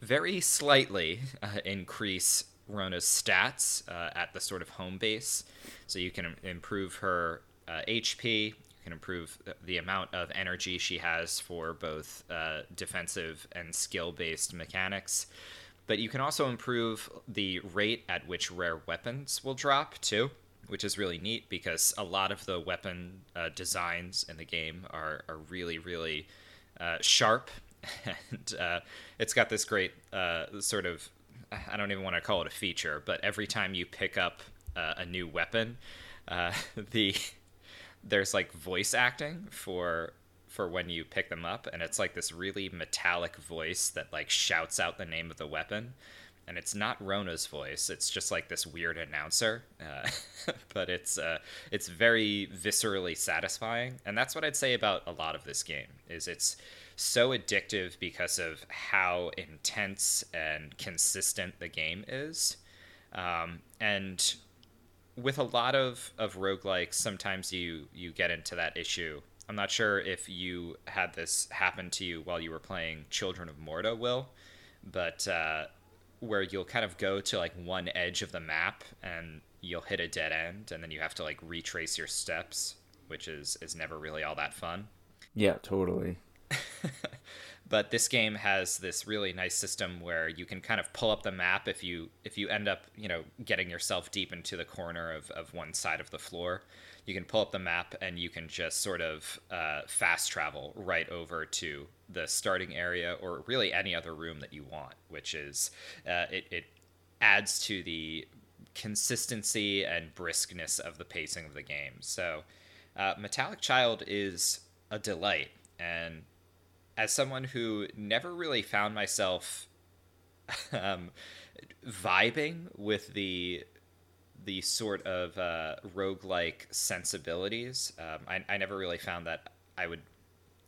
[SPEAKER 1] very slightly uh, increase Rona's stats uh, at the sort of home base. So you can improve her HP. Uh, you can improve the amount of energy she has for both uh, defensive and skill-based mechanics. But you can also improve the rate at which rare weapons will drop too which is really neat because a lot of the weapon uh, designs in the game are, are really, really uh, sharp. and uh, it's got this great uh, sort of, I don't even want to call it a feature, but every time you pick up uh, a new weapon, uh, the there's like voice acting for for when you pick them up and it's like this really metallic voice that like shouts out the name of the weapon and it's not Rona's voice. It's just like this weird announcer, uh, but it's uh, it's very viscerally satisfying, and that's what I'd say about a lot of this game. Is it's so addictive because of how intense and consistent the game is, um, and with a lot of of roguelikes, sometimes you you get into that issue. I'm not sure if you had this happen to you while you were playing Children of Morta, Will, but uh, where you'll kind of go to like one edge of the map and you'll hit a dead end and then you have to like retrace your steps, which is is never really all that fun.
[SPEAKER 2] Yeah, totally.
[SPEAKER 1] but this game has this really nice system where you can kind of pull up the map if you if you end up you know getting yourself deep into the corner of, of one side of the floor you can pull up the map and you can just sort of uh, fast travel right over to the starting area or really any other room that you want, which is uh, it, it adds to the consistency and briskness of the pacing of the game. So, uh, Metallic Child is a delight, and as someone who never really found myself um, vibing with the the sort of uh, roguelike sensibilities. Um, I, I never really found that I would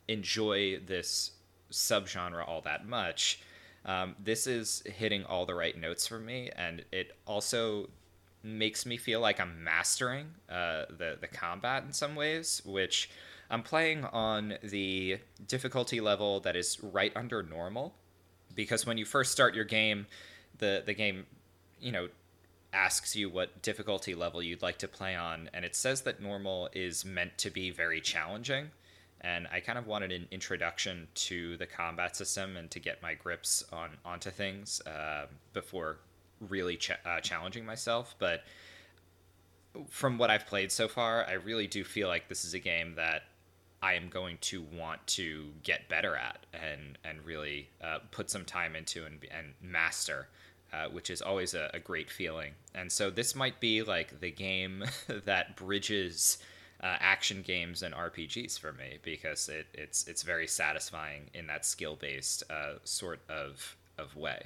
[SPEAKER 1] enjoy this subgenre all that much. Um, this is hitting all the right notes for me, and it also makes me feel like I'm mastering uh, the the combat in some ways, which I'm playing on the difficulty level that is right under normal, because when you first start your game, the the game, you know, asks you what difficulty level you'd like to play on, and it says that normal is meant to be very challenging. And I kind of wanted an introduction to the combat system and to get my grips on onto things uh, before really ch- uh, challenging myself. But from what I've played so far, I really do feel like this is a game that I am going to want to get better at and and really uh, put some time into and and master uh, which is always a, a, great feeling. And so this might be like the game that bridges uh, action games and RPGs for me because it, it's it's very satisfying in that skill based uh, sort of of way.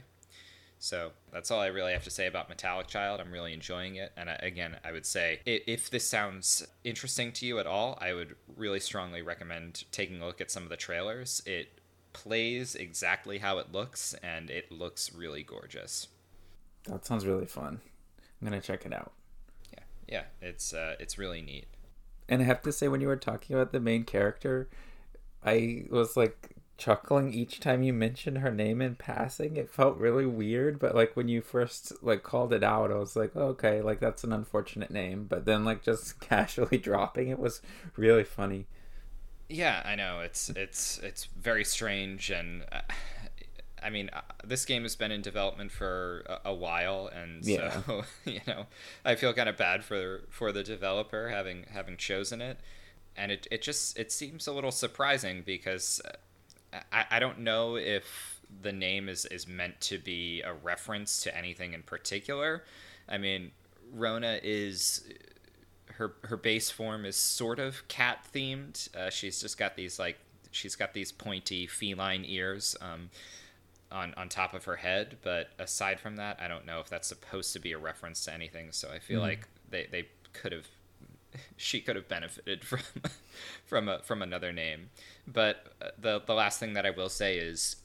[SPEAKER 1] So that's all I really have to say about Metallic Child. I'm really enjoying it. And I, again, I would say if this sounds interesting to you at all, I would really strongly recommend taking a look at some of the trailers. It plays exactly how it looks, and it looks really gorgeous.
[SPEAKER 2] That sounds really fun. I'm gonna check it out.
[SPEAKER 1] Yeah, yeah, it's uh, it's really neat.
[SPEAKER 2] And I have to say, when you were talking about the main character, I was like chuckling each time you mentioned her name in passing. It felt really weird, but like when you first like called it out, I was like, oh, okay, like that's an unfortunate name. But then like just casually dropping it was really funny.
[SPEAKER 1] Yeah, I know it's it's it's very strange, and uh, I mean, uh, this game has been in development for a, a while, and yeah. so you know, I feel kind of bad for for the developer having having chosen it, and it it just it seems a little surprising because uh, I I don't know if the name is is meant to be a reference to anything in particular. I mean, Rona is her her base form is sort of cat themed. Uh, she's just got these like she's got these pointy feline ears um, on on top of her head. But aside from that, I don't know if that's supposed to be a reference to anything. So I feel mm. like they they could have she could have benefited from from a, from another name. But uh, the the last thing that I will say is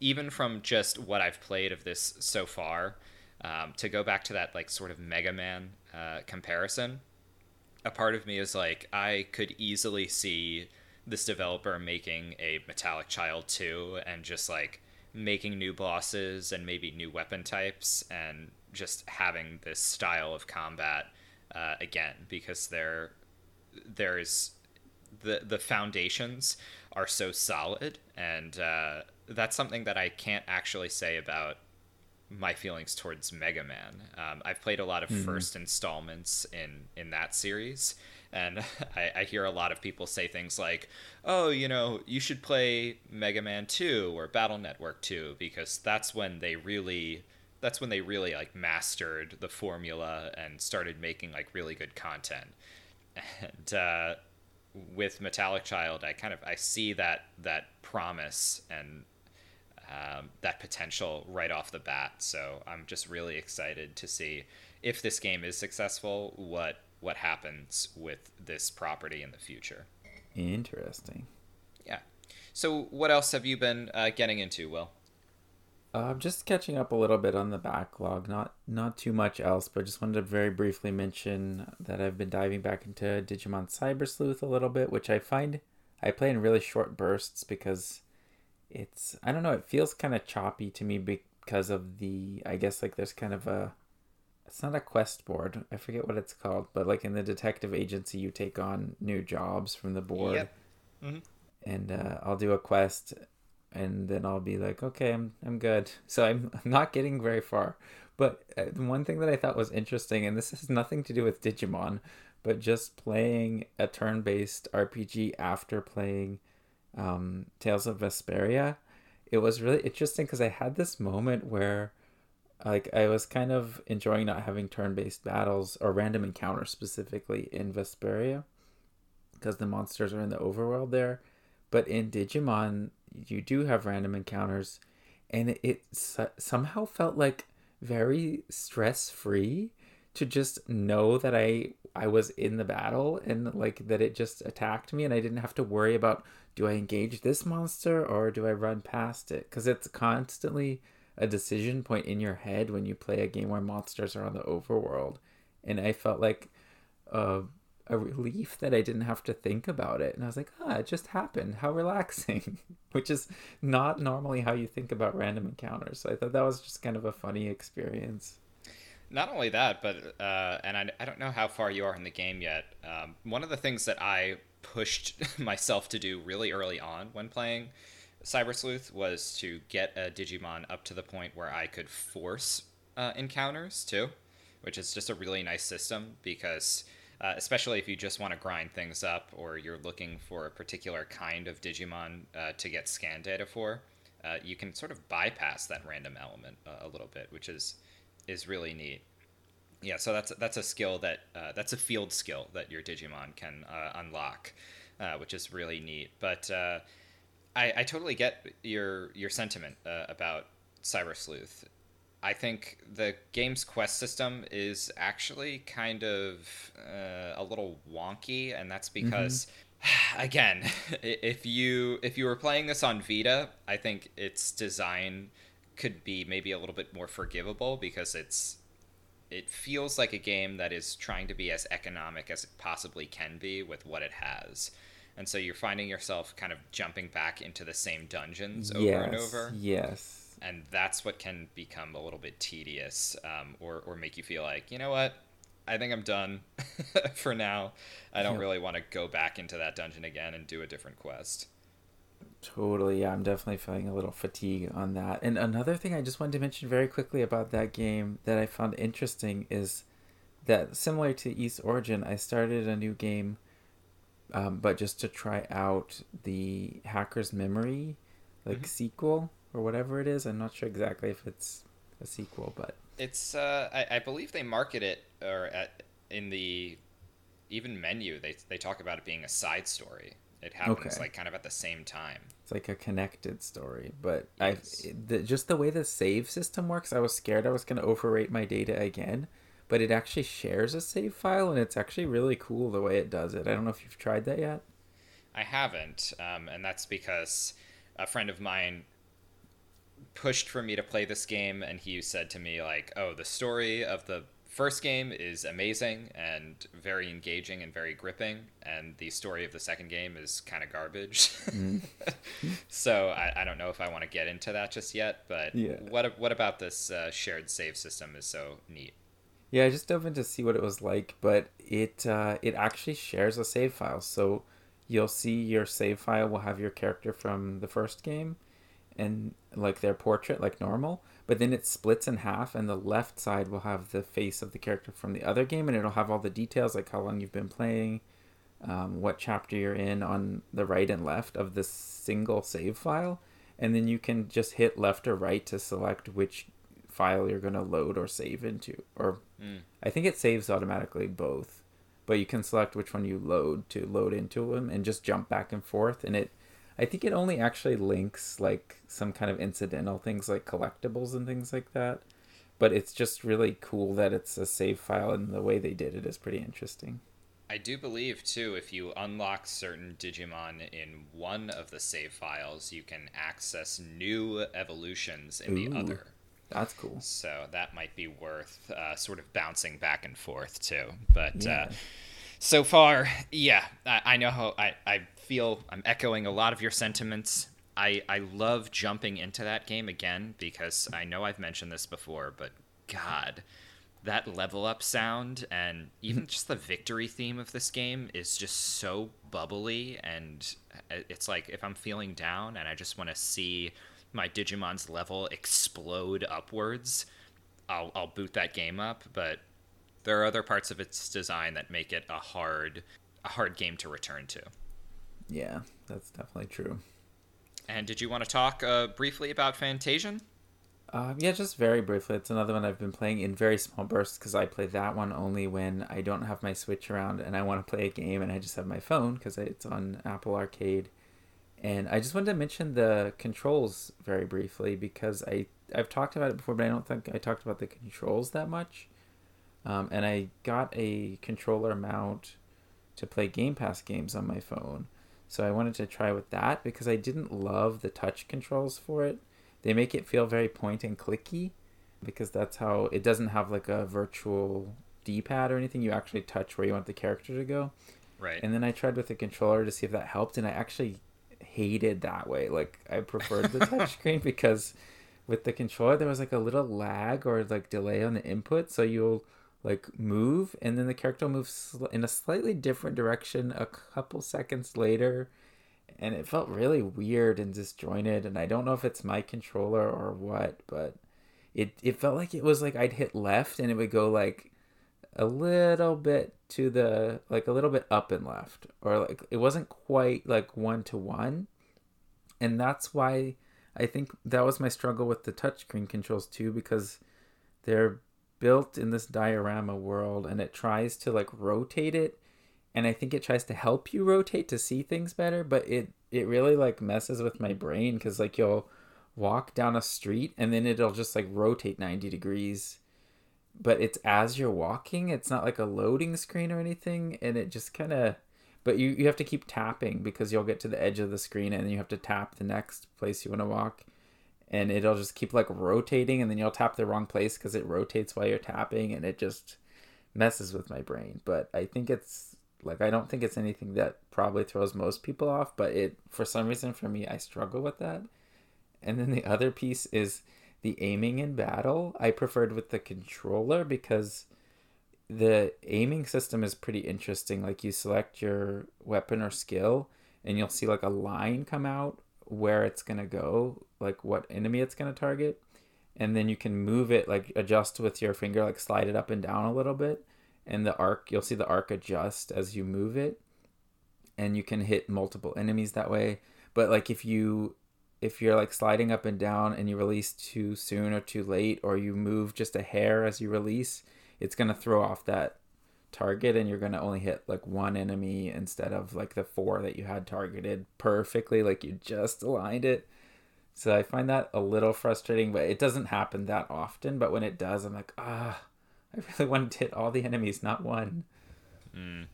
[SPEAKER 1] even from just what I've played of this so far, um, to go back to that like sort of Mega Man uh, comparison, a part of me is like I could easily see this developer making a Metallic Child 2 and just like making new bosses and maybe new weapon types and just having this style of combat uh, again because there there's the the foundations are so solid and uh, that's something that I can't actually say about my feelings towards Mega Man. Um, I've played a lot of mm-hmm. first installments in in that series, and I, I, hear a lot of people say things like, "Oh, you know, you should play Mega Man Two or Battle Network Two because that's when they really." That's when they really like mastered the formula and started making like really good content. And uh, with Metallic Child, I kind of I see that that promise and um, that potential right off the bat. So I'm just really excited to see if this game is successful, what what happens with this property in the future.
[SPEAKER 2] Interesting.
[SPEAKER 1] Yeah. So what else have you been uh, getting into, Will?
[SPEAKER 2] Uh, just catching up a little bit on the backlog. Not not too much else, but just wanted to very briefly mention that I've been diving back into Digimon Cyber Sleuth a little bit, which I find I play in really short bursts because it's I don't know, it feels kind of choppy to me because of the I guess like there's kind of a it's not a quest board. I forget what it's called, but like in the detective agency you take on new jobs from the board. Yep. Mm-hmm. And uh, I'll do a quest and then I'll be like, okay, I'm I'm good. So I'm, not getting very far. But uh, one thing that I thought was interesting, and this has nothing to do with Digimon, but just playing a turn-based RPG after playing um, Tales of Vesperia, it was really interesting because I had this moment where like I was kind of enjoying not having turn-based battles or random encounters specifically in Vesperia because the monsters are in the overworld there. But in Digimon, you do have random encounters, and it, somehow felt like very stress-free to just know that I I was in the battle and like that it just attacked me and I didn't have to worry about do I engage this monster or do I run past it? Because it's constantly a decision point in your head when you play a game where monsters are on the overworld. And I felt like uh, a relief that I didn't have to think about it. And I was like, ah, it just happened. How relaxing. Which is not normally how you think about random encounters. So I thought that was just kind of a funny experience.
[SPEAKER 1] Not only that, but, uh, and I, I don't know how far you are in the game yet. Um, one of the things that I pushed myself to do really early on when playing Cyber Sleuth was to get a Digimon up to the point where I could force uh, encounters too, which is just a really nice system because, uh, especially if you just want to grind things up or you're looking for a particular kind of Digimon uh, to get scan data for, uh, you can sort of bypass that random element a little bit, which is is really neat yeah, so that's that's a skill that uh, that's a field skill that your Digimon can uh, unlock, uh, which is really neat. But I, I totally get your your sentiment about Cyber Sleuth. I think the game's quest system is actually kind of uh, a little wonky, and that's mm-hmm. because again, if you if you were playing this on Vita, I think its design could be maybe a little bit more forgivable because it's it feels like a game that is trying to be as economic as it possibly can be with what it has. And so you're finding yourself kind of jumping back into the same dungeons over
[SPEAKER 2] yes,
[SPEAKER 1] and over.
[SPEAKER 2] Yes.
[SPEAKER 1] And that's what can become a little bit tedious um, or, or make you feel like, you know what? I think I'm done for now. I don't really want to go back into that dungeon again and do a different quest.
[SPEAKER 2] Totally, yeah, I'm definitely feeling a little fatigue on that. And another thing I just wanted to mention very quickly about that game that I found interesting is that similar to Ys Origin, I started a new game, um, but just to try out the Hacker's Memory, like mm-hmm. sequel or whatever it is. I'm not sure exactly if it's a sequel, but
[SPEAKER 1] it's. Uh, I, I believe they market it or at in the even menu they they talk about it being a side story. It happens okay. like kind of at the same time.
[SPEAKER 2] It's like a connected story, but yes. I just the way the save system works, I was scared I was going to overrate my data again, but it actually shares a save file, and it's actually really cool the way it does it. I don't know if you've tried that yet.
[SPEAKER 1] I haven't, um, and that's because a friend of mine pushed for me to play this game, and he said to me like, "Oh, the story of the first game is amazing and very engaging and very gripping, and the story of the second game is kind of garbage. Mm. so I, I don't know if I want to get into that just yet. But yeah. what what about this uh, shared save system is so neat?
[SPEAKER 2] Yeah, I just dove in to see what it was like, but it uh, it actually shares a save file. So you'll see your save file will have your character from the first game, and like their portrait, like normal but then it splits in half and the left side will have the face of the character from the other game and it'll have all the details like how long you've been playing um, what chapter you're in on the right and left of this single save file and then you can just hit left or right to select which file you're going to load or save into or mm. i think it saves automatically both but you can select which one you load to load into them and just jump back and forth and it I think it only actually links like some kind of incidental things like collectibles and things like that. But it's just really cool that it's a save file and the way they did it is pretty interesting.
[SPEAKER 1] I do believe too if you unlock certain Digimon in one of the save files, you can access new evolutions in Ooh, the other.
[SPEAKER 2] That's cool.
[SPEAKER 1] So that might be worth uh, sort of bouncing back and forth too. But yeah. uh, so far, yeah, I, I know how I, I feel I'm echoing a lot of your sentiments. I, I love jumping into that game again because I know I've mentioned this before, but God, that level up sound and even just the victory theme of this game is just so bubbly. And uh, it's like if I'm feeling down and I just want to see my Digimon's level explode upwards, I'll, I'll boot that game up. But there are other parts of its design that make it a hard a hard game to return to.
[SPEAKER 2] Yeah, that's definitely true.
[SPEAKER 1] And did you want to talk uh, briefly about Fantasian?
[SPEAKER 2] Uh, yeah, just very briefly. It's another one I've been playing in very small bursts because I play that one only when I don't have my Switch around and I want to play a game and I just have my phone because it's on Apple Arcade. And I just wanted to mention the controls very briefly because I I've talked about it before, but I don't think I talked about the controls that much. Um, and I got a controller mount to play Game Pass games on my phone. So I wanted to try with that because I didn't love the touch controls for it. They make it feel very point and clicky because that's how it doesn't have like a virtual D-pad or anything. You actually touch where you want the character to go.
[SPEAKER 1] Right.
[SPEAKER 2] And then I tried with the controller to see if that helped and I actually hated that way. Like I preferred the touchscreen because with the controller there was like a little lag or like delay on the input so you'll like move and then the character moves in a slightly different direction a couple seconds later and it felt really weird and disjointed and I don't know if it's my controller or what but it it felt like it was like I'd hit left and it would go like a little bit to the like a little bit up and left or like it wasn't quite like one to one and that's why I think that was my struggle with the touchscreen controls too because they're built in this diorama world and it tries to like rotate it and I think it tries to help you rotate to see things better, but it it really like messes with my brain cuz like you'll walk down a street and then it'll just like rotate 90 degrees. But it's as you're walking, it's not like a loading screen or anything and it just kind of but you, you have to keep tapping because you'll get to the edge of the screen and then you have to tap the next place you want to walk and it'll just keep like rotating and then you'll tap the wrong place because it rotates while you're tapping and it just messes with my brain. But i think it's like i don't think it's anything that probably throws most people off but it for some reason for me i struggle with that. And then the other piece is the aiming in battle. I preferred with the controller because the aiming system is pretty interesting. Like you select your weapon or skill, and you'll see like a line come out where it's gonna go, like what enemy it's gonna target, and then you can move it, like adjust with your finger, like slide it up and down a little bit, and the arc you'll see the arc adjust as you move it, and you can hit multiple enemies that way. But like if you if you're like sliding up and down and you release too soon or too late, or you move just a hair as you release, it's going to throw off that target and you're going to only hit like one enemy instead of like the four that you had targeted perfectly like you just aligned it so i find that a little frustrating but it doesn't happen that often but when it does i'm like ah i really wanted to hit all the enemies not one
[SPEAKER 1] mm.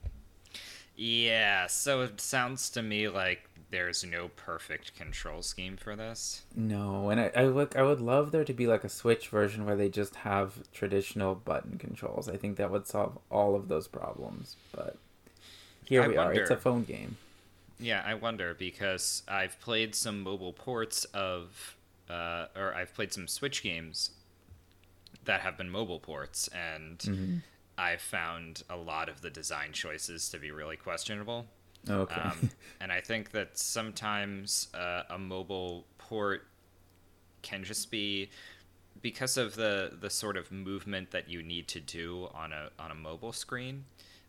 [SPEAKER 1] yeah so it sounds to me like there's no perfect control scheme for this.
[SPEAKER 2] No, and I, I look I would love there to be like a Switch version where they just have traditional button controls. I think that would solve all of those problems. But here I we wonder, are. It's a phone game.
[SPEAKER 1] Yeah, I wonder because I've played some mobile ports of uh, or I've played some Switch games that have been mobile ports and mm-hmm. I've found a lot of the design choices to be really questionable.
[SPEAKER 2] Okay. Um,
[SPEAKER 1] and I think that sometimes uh, a mobile port can just be because of the the sort of movement that you need to do on a on a mobile screen.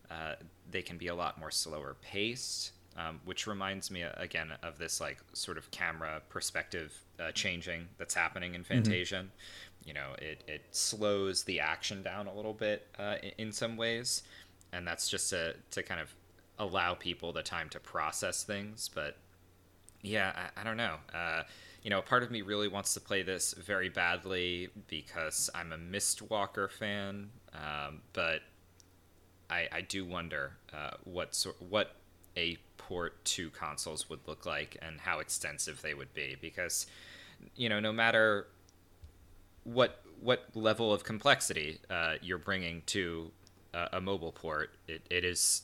[SPEAKER 1] Uh, they can be a lot more slower paced, um, which reminds me uh, again of this like sort of camera perspective uh, changing that's happening in Fantasian. Mm-hmm. You know, it it slows the action down a little bit uh, in, in some ways, and that's just to to kind of allow people the time to process things. But yeah, I, I don't know. Uh, you know, part of me really wants to play this very badly because I'm a Mistwalker fan, um, but I, I do wonder uh, what sort, what a port to consoles would look like and how extensive they would be because you know no matter what what level of complexity uh, you're bringing to a, a mobile port it, it is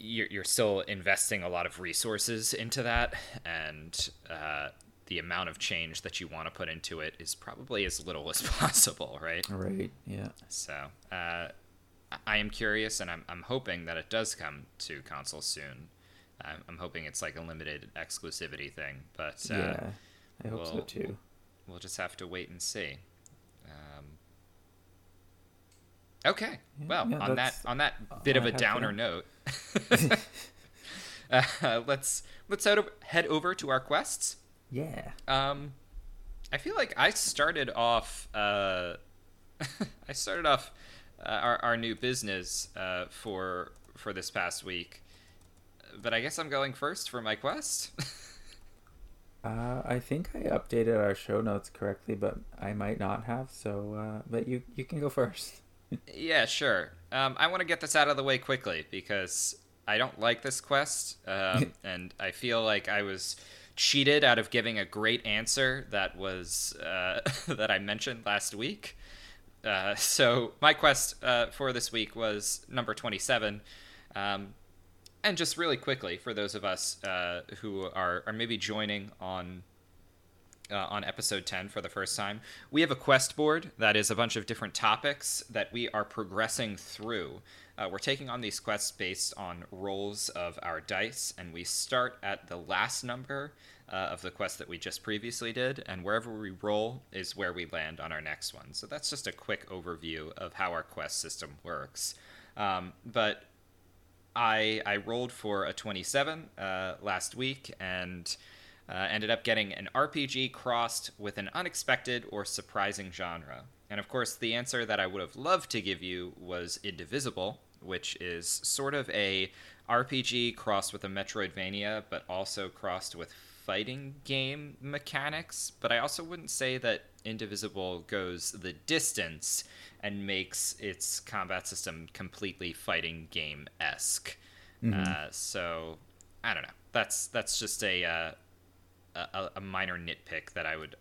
[SPEAKER 1] you're, you're still investing a lot of resources into that, and uh, the amount of change that you want to put into it is probably as little as possible, right?
[SPEAKER 2] Right. Yeah.
[SPEAKER 1] So uh, I am curious, and I'm I'm hoping that it does come to consoles soon. I'm, I'm hoping it's like a limited exclusivity thing, but uh,
[SPEAKER 2] yeah, I hope we'll, so too.
[SPEAKER 1] We'll just have to wait and see. Um, okay. Yeah, well, yeah, on that on that bit of a downer note, uh, let's let's head over, head over to our quests.
[SPEAKER 2] Yeah.
[SPEAKER 1] Um, I feel like I started off. Uh, I started off uh, our our new business uh, for for this past week, but I guess I'm going first for my quest.
[SPEAKER 2] Uh, I think I updated our show notes correctly, but I might not have. So, uh, but you you can go first
[SPEAKER 1] yeah, sure. Um, I want to get this out of the way quickly because I don't like this quest, um, and I feel like I was cheated out of giving a great answer that was uh, that I mentioned last week. Uh, so my quest uh, for this week was number twenty-seven. Um, and just really quickly, for those of us uh, who are, are maybe joining on uh, on episode 10 for the first time, we have a quest board that is a bunch of different topics that we are progressing through. Uh, we're taking on these quests based on rolls of our dice, and we start at the last number uh, of the quest that we just previously did, and wherever we roll is where we land on our next one. So that's just a quick overview of how our quest system works. Um, but I I rolled for a 27 uh, last week, and uh, ended up getting an RPG crossed with an unexpected or surprising genre. And of course, the answer that I would have loved to give you was Indivisible, which is sort of a RPG crossed with a Metroidvania, but also crossed with fighting game mechanics. But I also wouldn't say that Indivisible goes the distance and makes its combat system completely fighting game esque. Mm-hmm. Uh, so I don't know. That's that's just a, uh, a a minor nitpick that I would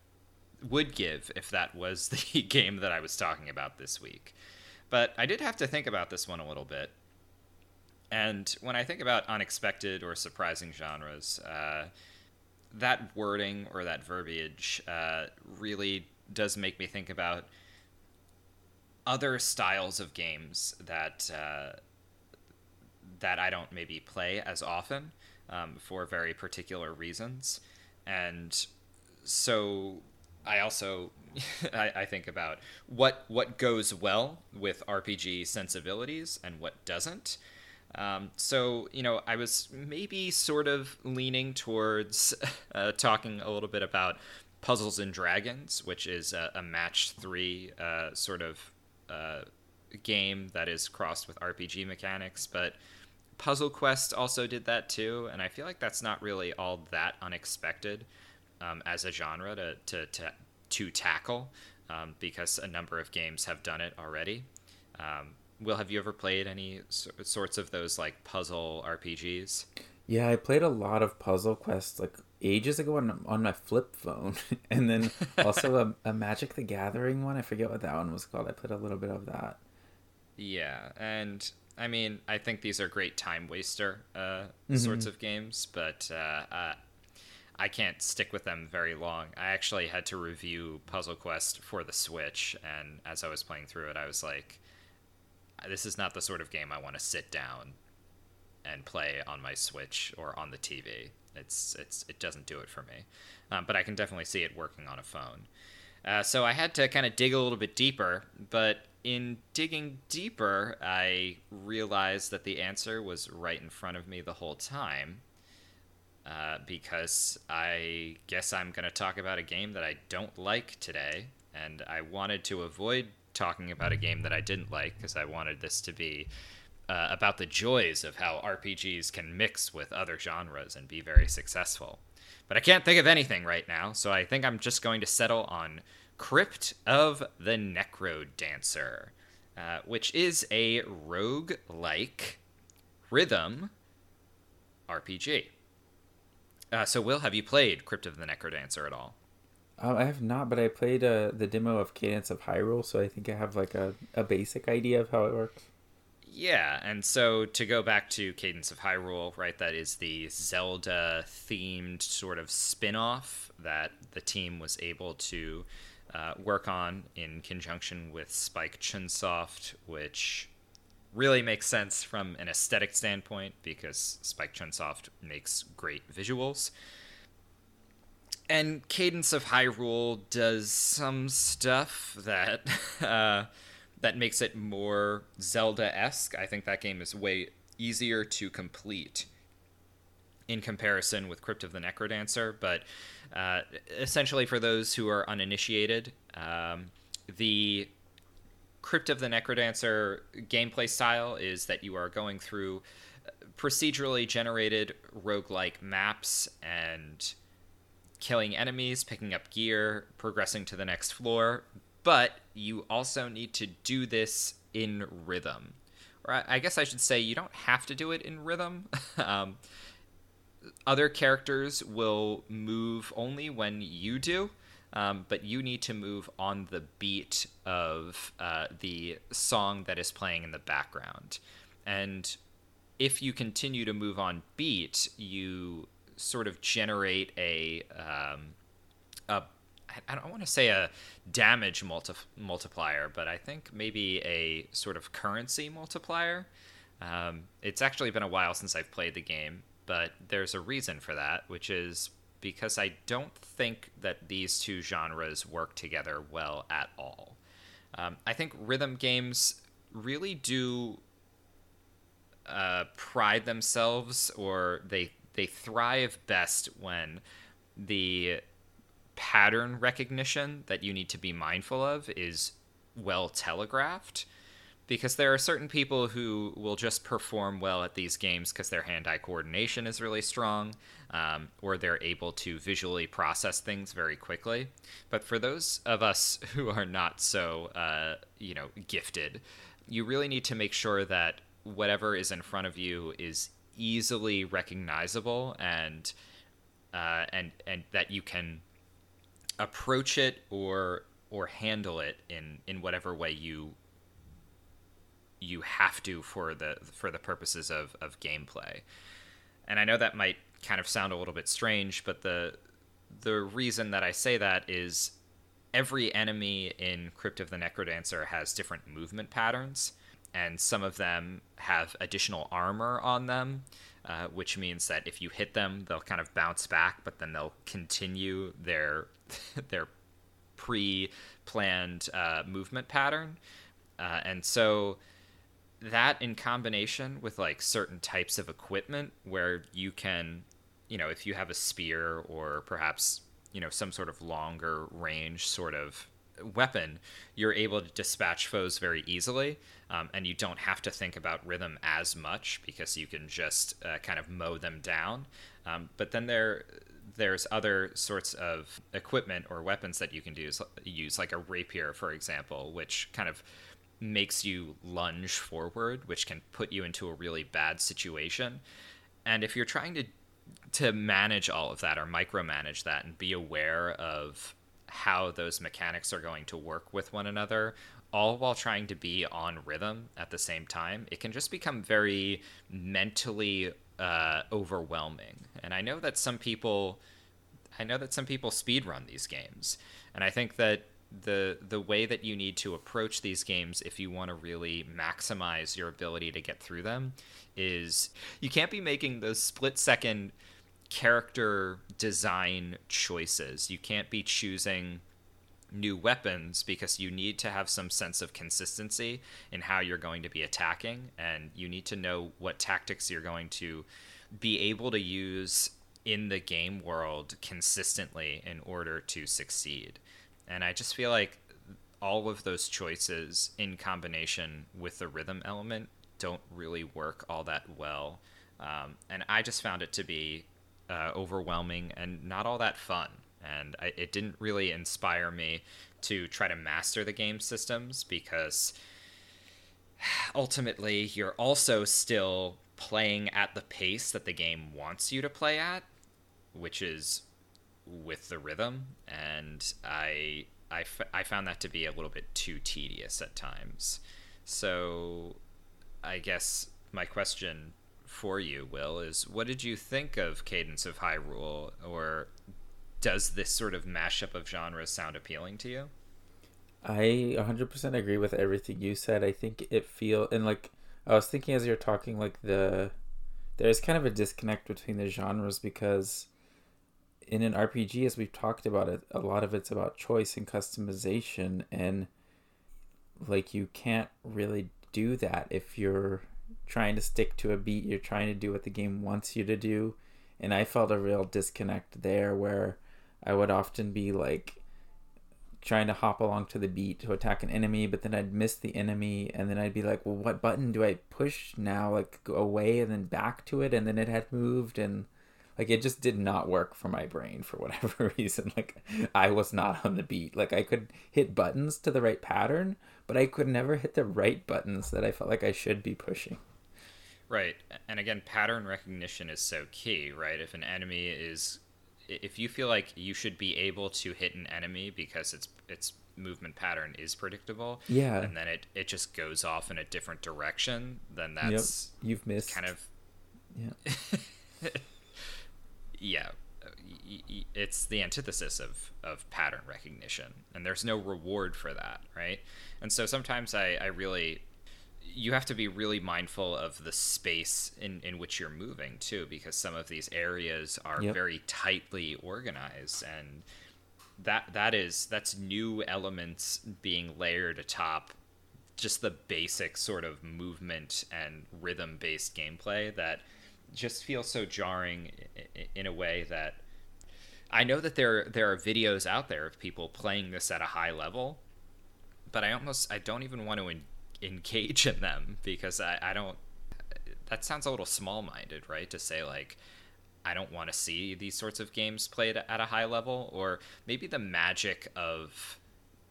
[SPEAKER 1] would give if that was the game that I was talking about this week. But I did have to think about this one a little bit. And when I think about unexpected or surprising genres, uh, that wording or that verbiage uh, really does make me think about other styles of games that uh, that I don't maybe play as often um, for very particular reasons, and so I also I, I, think about what what goes well with RPG sensibilities and what doesn't. Um, so you know, I was maybe sort of leaning towards uh, talking a little bit about Puzzles and Dragons, which is a, a match three uh, sort of uh, game that is crossed with RPG mechanics, but Puzzle Quest also did that too, and I feel like that's not really all that unexpected um, as a genre to to to, to tackle um, because a number of games have done it already. Um, Will, have you ever played any sorts of those like puzzle RPGs?
[SPEAKER 2] Yeah, I played a lot of Puzzle Quest like ages ago on on my flip phone, and then also a, a Magic the Gathering one. I forget what that one was called. I played a little bit of that.
[SPEAKER 1] Yeah, and I mean, I think these are great time waster uh, mm-hmm. sorts of games, but uh, uh, I can't stick with them very long. I actually had to review Puzzle Quest for the Switch, and as I was playing through it, I was like, "This is not the sort of game I want to sit down and play on my Switch or on the TV. It's it's it doesn't do it for me." Um, but I can definitely see it working on a phone. Uh, so I had to kind of dig a little bit deeper, but in digging deeper, I realized that the answer was right in front of me the whole time. Uh, because I guess I'm going to talk about a game that I don't like today, and I wanted to avoid talking about a game that I didn't like because I wanted this to be uh, about the joys of how RPGs can mix with other genres and be very successful. But I can't think of anything right now, so I think I'm just going to settle on Crypt of the Necro Dancer, uh, which is a rogue like rhythm RPG. Uh, so, Will, have you played Crypt of the Necrodancer at all?
[SPEAKER 2] Um, I have not, but I played uh, the demo of Cadence of Hyrule, so I think I have like a, a basic idea of how it works.
[SPEAKER 1] Yeah, and so to go back to Cadence of Hyrule, right, that is the Zelda themed sort of spin off that the team was able to uh, work on in conjunction with Spike Chunsoft, which really makes sense from an aesthetic standpoint because Spike Chunsoft makes great visuals. And Cadence of Hyrule does some stuff that uh, that makes it more Zelda-esque. I think that game is way easier to complete in comparison with Crypt of the Necrodancer, but uh, essentially, for those who are uninitiated, um, the Crypt of the Necrodancer gameplay style is that you are going through procedurally generated roguelike maps and killing enemies, picking up gear, progressing to the next floor, but you also need to do this in rhythm. Or I guess I should say you don't have to do it in rhythm. um, other characters will move only when you do. Um, but you need to move on the beat of uh, the song that is playing in the background. And if you continue to move on beat, you sort of generate a, um, a I don't want to say a damage multi- multiplier, but I think maybe a sort of currency multiplier. Um, it's actually been a while since I've played the game, but there's a reason for that, which is because I don't think that these two genres work together well at all. Um, I think rhythm games really do uh, pride themselves, or they they thrive best when the pattern recognition that you need to be mindful of is well telegraphed because there are certain people who will just perform well at these games because their hand-eye coordination is really strong um, or they're able to visually process things very quickly. But for those of us who are not so uh, you know gifted you really need to make sure that whatever is in front of you is easily recognizable and uh, and and that you can approach it or or handle it in in whatever way you you have to for the for the purposes of of gameplay. And I know that might kind of sound a little bit strange, but the the reason that I say that is every enemy in Crypt of the Necrodancer has different movement patterns, and some of them have additional armor on them, uh, which means that if you hit them, they'll kind of bounce back, but then they'll continue their their pre-planned uh, movement pattern, uh, and so that in combination with like certain types of equipment where you can you know if you have a spear or perhaps you know some sort of longer range sort of weapon you're able to dispatch foes very easily um, and you don't have to think about rhythm as much because you can just uh, kind of mow them down. Um, but then there there's other sorts of equipment or weapons that you can use use like a rapier for example which kind of makes you lunge forward, which can put you into a really bad situation. And if you're trying to to manage all of that or micromanage that and be aware of how those mechanics are going to work with one another, all while trying to be on rhythm at the same time, it can just become very mentally uh, overwhelming. And I know that some people, I know that some people speed run these games, and I think that the the way that you need to approach these games if you want to really maximize your ability to get through them is you can't be making those split second character design choices. You can't be choosing new weapons because you need to have some sense of consistency in how you're going to be attacking and you need to know what tactics you're going to be able to use in the game world consistently in order to succeed. And I just feel like all of those choices in combination with the rhythm element don't really work all that well. Um, and I just found it to be uh, overwhelming and not all that fun. And I, it didn't really inspire me to try to master the game systems because ultimately you're also still playing at the pace that the game wants you to play at, which is with the rhythm, and I, I, f- I found that to be a little bit too tedious at times. So, I guess my question for you, Will, is what did you think of Cadence of Hyrule, or does this sort of mashup of genres sound appealing to you?
[SPEAKER 2] I 100% agree with everything you said. I think it feel and like I was thinking as you're talking like the there's kind of a disconnect between the genres because in an RPG, as we've talked about it, a lot of it's about choice and customization, and like you can't really do that if you're trying to stick to a beat. You're trying to do what the game wants you to do, and I felt a real disconnect there where I would often be like trying to hop along to the beat to attack an enemy, but then I'd miss the enemy, and then I'd be like, well, what button do I push now? Like go away and then back to it, and then it had moved and like it just did not work for my brain for whatever reason. Like i was not on the beat. Like i could hit buttons to the right pattern but i could never hit the right buttons that i felt like i should be pushing.
[SPEAKER 1] Right. And again pattern recognition is so key right? If an enemy is if you feel like you should be able to hit an enemy because its its movement pattern is predictable
[SPEAKER 2] yeah.
[SPEAKER 1] and then it it just goes off in a different direction then that's
[SPEAKER 2] yep. you've missed.
[SPEAKER 1] kind of
[SPEAKER 2] yeah
[SPEAKER 1] yeah, it's the antithesis of, of pattern recognition, and there's no reward for that, right? And so sometimes I, I really, you have to be really mindful of the space in, in which you're moving too, because some of these areas are yep. very tightly organized, and that that is that's new elements being layered atop just the basic sort of movement and rhythm based gameplay that just feels so jarring in a way that I know that there there are videos out there of people playing this at a high level, but I almost I don't even want to en- engage in them because I, I don't. That sounds a little small minded, right? To say like I don't want to see these sorts of games played at a high level, or maybe the magic of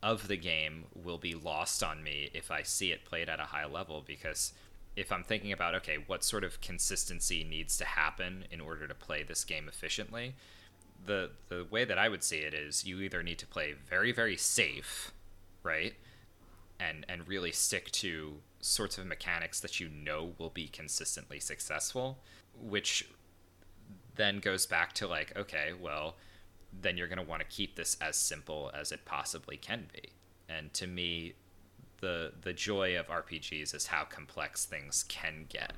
[SPEAKER 1] of the game will be lost on me if I see it played at a high level because if I'm thinking about okay, what sort of consistency needs to happen in order to play this game efficiently, the the way that I would see it is you either need to play very very safe, right? And and really stick to sorts of mechanics that you know will be consistently successful, which then goes back to like okay, well, then you're going to want to keep this as simple as it possibly can be. And to me, the the joy of RPGs is how complex things can get,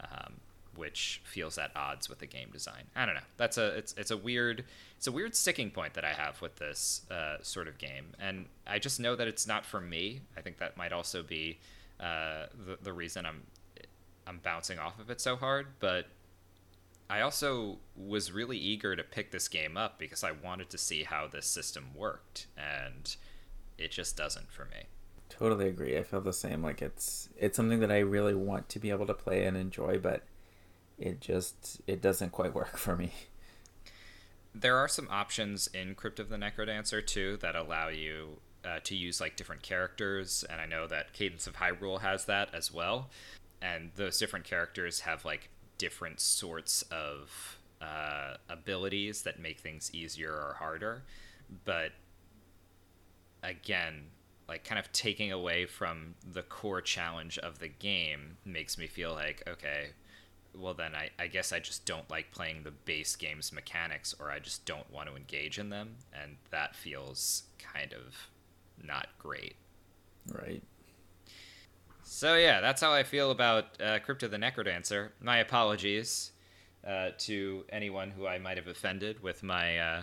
[SPEAKER 1] um, which feels at odds with the game design. I don't know. That's a it's it's a weird it's a weird sticking point that I have with this uh, sort of game, and I just know that it's not for me. I think that might also be uh, the the reason I'm I'm bouncing off of it so hard, but. I also was really eager to pick this game up because I wanted to see how this system worked, and it just doesn't for me.
[SPEAKER 2] Totally agree. I feel the same. Like it's it's something that I really want to be able to play and enjoy, but it just it doesn't quite work for me.
[SPEAKER 1] There are some options in Crypt of the Necrodancer too that allow you uh, to use like different characters, and I know that Cadence of Hyrule has that as well. And those different characters have like different sorts of uh, abilities that make things easier or harder. But again, like kind of taking away from the core challenge of the game makes me feel like okay well then I, I guess i just don't like playing the base game's mechanics or i just don't want to engage in them. And that feels kind of not great.
[SPEAKER 2] Right.
[SPEAKER 1] So yeah that's how i feel about uh, crypt of the necrodancer. My apologies uh, to anyone who i might have offended with my uh,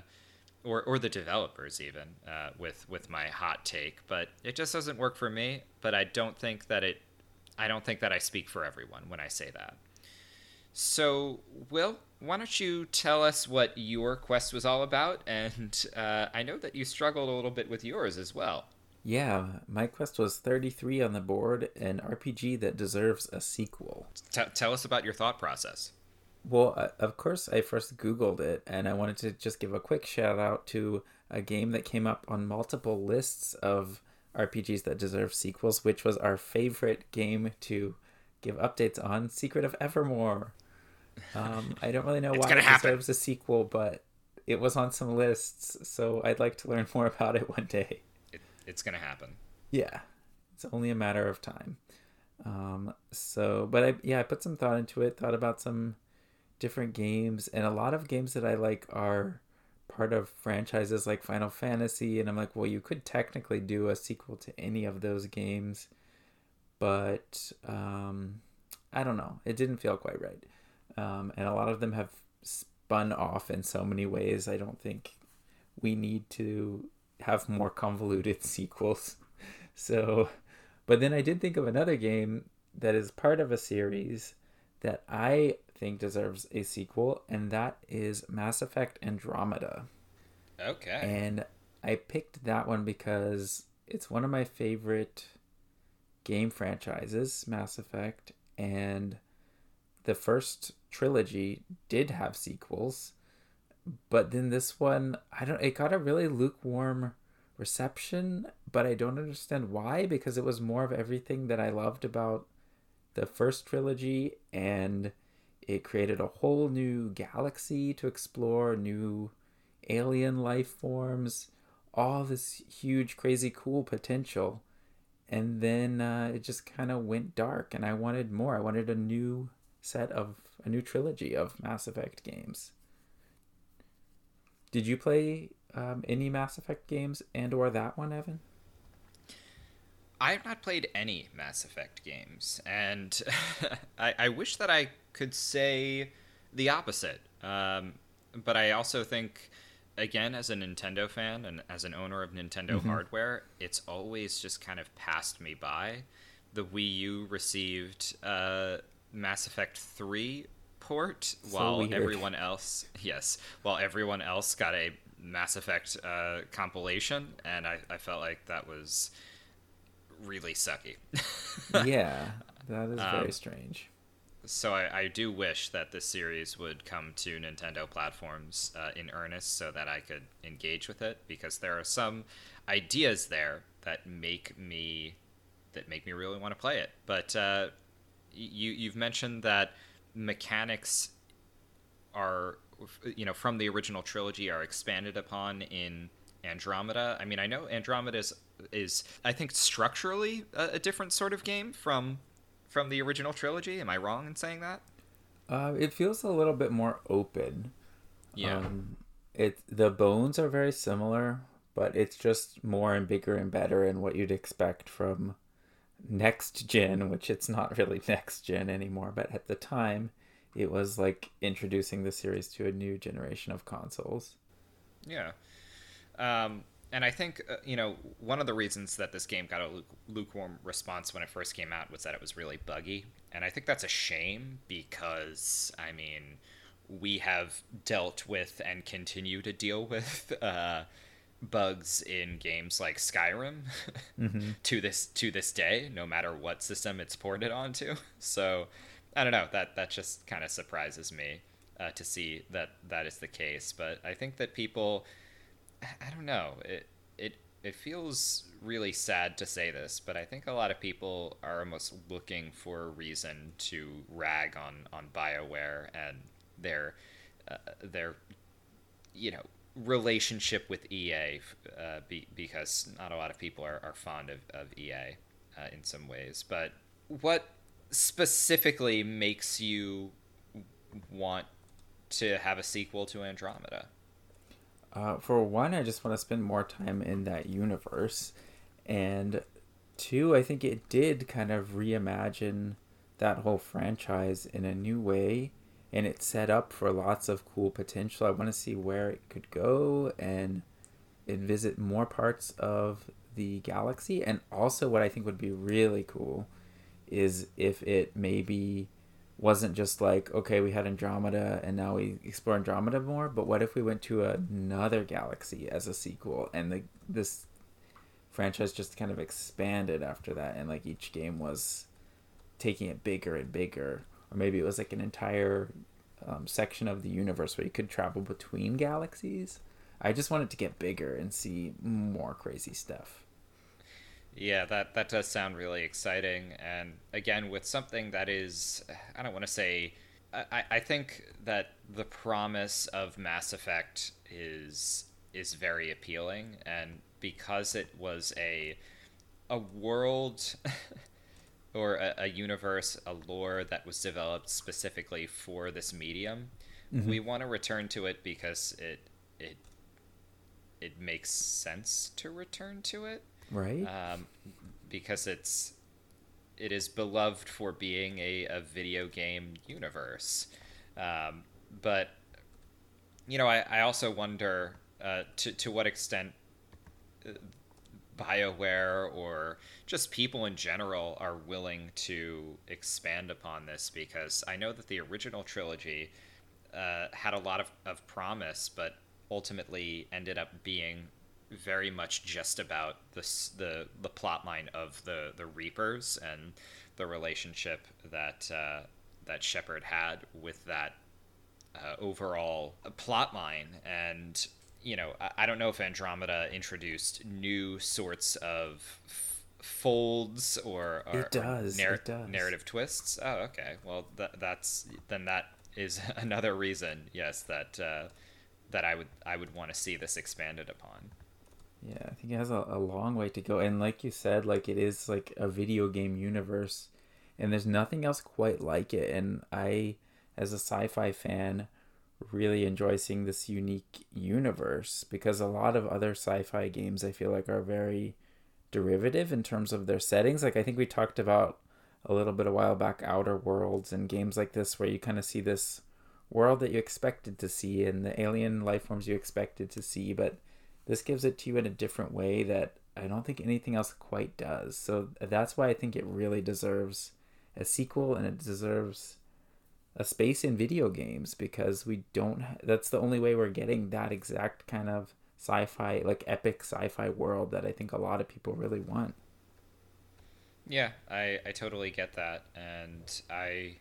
[SPEAKER 1] or or the developers even uh, with with my hot take, but it just doesn't work for me. But I don't think that it. I don't think that I speak for everyone when I say that. So, Will, why don't you tell us what your quest was all about? And uh, I know that you struggled a little bit with yours as well.
[SPEAKER 2] Yeah, my quest was 33 on the board, an RPG that deserves a sequel.
[SPEAKER 1] T- tell us about your thought process.
[SPEAKER 2] Well, of course, I first Googled it, and I wanted to just give a quick shout out to a game that came up on multiple lists of RPGs that deserve sequels, which was our favorite game to give updates on Secret of Evermore. Um, I don't really know why it happen. deserves a sequel, but it was on some lists, so I'd like to learn more about it one day.
[SPEAKER 1] It, it's going to happen.
[SPEAKER 2] Yeah, it's only a matter of time. Um, so, but I, yeah, I put some thought into it, thought about some different games and a lot of games that I like are part of franchises like Final Fantasy and I'm like, well, you could technically do a sequel to any of those games, but um, I don't know. It didn't feel quite right. Um, and a lot of them have spun off in so many ways. I don't think we need to have more convoluted sequels. So, but then I did think of another game that is part of a series that I think deserves a sequel, and that is Mass Effect Andromeda.
[SPEAKER 1] Okay.
[SPEAKER 2] And I picked that one because it's one of my favorite game franchises, Mass Effect, and the first trilogy did have sequels, but then this one, I don't it got a really lukewarm reception, but I don't understand why because it was more of everything that I loved about the first trilogy and it created a whole new galaxy to explore, new alien life forms, all this huge, crazy, cool potential. And then uh, it just kind of went dark, and I wanted more. I wanted a new set of a new trilogy of Mass Effect games. Did you play um, any Mass Effect games and or that one, Evan?
[SPEAKER 1] I have not played any Mass Effect games, and I, I, wish that I could say the opposite. Um, but I also think, again, as a Nintendo fan and as an owner of Nintendo mm-hmm. hardware, it's always just kind of passed me by. The Wii U received uh, Mass Effect 3 port, so while weird. everyone else, yes, while everyone else got a Mass Effect uh, compilation, and I, I felt like that was really sucky.
[SPEAKER 2] yeah, that is very um, strange.
[SPEAKER 1] So I, I, do wish that this series would come to Nintendo platforms uh, in earnest, so that I could engage with it, because there are some ideas there that make me that make me really want to play it. But uh, you you've mentioned that mechanics are you know from the original trilogy are expanded upon in Andromeda. I mean, I know Andromeda is, is I think structurally a, a, different sort of game from from the original trilogy. Am I wrong in saying that?
[SPEAKER 2] Uh, it feels a little bit more open.
[SPEAKER 1] Yeah. Um,
[SPEAKER 2] it the bones are very similar, but it's just more and bigger and better and what you'd expect from next gen, which it's not really next gen anymore, but at the time it was like introducing the series to a new generation of consoles.
[SPEAKER 1] Yeah. Um, and I think, uh, you know, one of the reasons that this game got a lukewarm response when it first came out was that it was really buggy. And I think that's a shame because, I mean, we have dealt with and continue to deal with uh, bugs in games like Skyrim mm-hmm. to this to this day, no matter what system it's ported onto. So I don't know that that just kind of surprises me uh, to see that that is the case. But I think that people, I don't know it it it feels really sad to say this, but I think a lot of people are almost looking for a reason to rag on on Bioware and their uh, their you know relationship with EA uh, be, because not a lot of people are, are fond of, of EA uh, in some ways. But what specifically makes you want to have a sequel to Andromeda?
[SPEAKER 2] Uh, for one, I just want to spend more time in that universe. And two, I think it did kind of reimagine that whole franchise in a new way and it set up for lots of cool potential. I want to see where it could go and and visit more parts of the galaxy. And also, what I think would be really cool is if it maybe wasn't just like okay, we had Andromeda and now we explore Andromeda more, but what if we went to another galaxy as a sequel and the this franchise just kind of expanded after that and like each game was taking it bigger and bigger or maybe it was like an entire um, section of the universe where you could travel between galaxies. I just wanted to get bigger and see more crazy stuff.
[SPEAKER 1] Yeah, that that does sound really exciting, and again, with something that is, I don't want to say, I, I think that the promise of Mass Effect is is very appealing, and because it was a a world or a, a, universe, a lore that was developed specifically for this medium. Mm-hmm. We want to return to it because it it it makes sense to return to it,
[SPEAKER 2] right?
[SPEAKER 1] Um, because it's it is beloved for being a, a video game universe, um, but you know, I, I also wonder uh, to to what extent uh, BioWare or just people in general are willing to expand upon this because I know that the original trilogy uh, had a lot of, of promise, but ultimately ended up being very much just about this, the the plot line of the the Reapers and the relationship that uh, that Shepard had with that uh, overall plot line and you know, I, I don't know if Andromeda introduced new sorts of f- folds or, or,
[SPEAKER 2] it does. Or narr- it does.
[SPEAKER 1] narrative twists. Oh, okay. Well, th- that's then that is another reason, yes, that uh, that I would I would want to see this expanded upon.
[SPEAKER 2] Yeah, I think it has a, a long way to go, and like you said, like it is like a video game universe, and there's nothing else quite like it. And I, as a sci-fi fan, really enjoy seeing this unique universe because a lot of other sci-fi games I feel like are very derivative in terms of their settings. Like I think we talked about a little bit a while back Outer Worlds and games like this where you kind of see this world that you expected to see and the alien life forms you expected to see, but this gives it to you in a different way that I don't think anything else quite does. So that's why I think it really deserves a sequel and it deserves a space in video games because we don't that's the only way we're getting that exact kind of sci-fi like epic sci-fi world that I think a lot of people really want.
[SPEAKER 1] Yeah, I I totally get that and I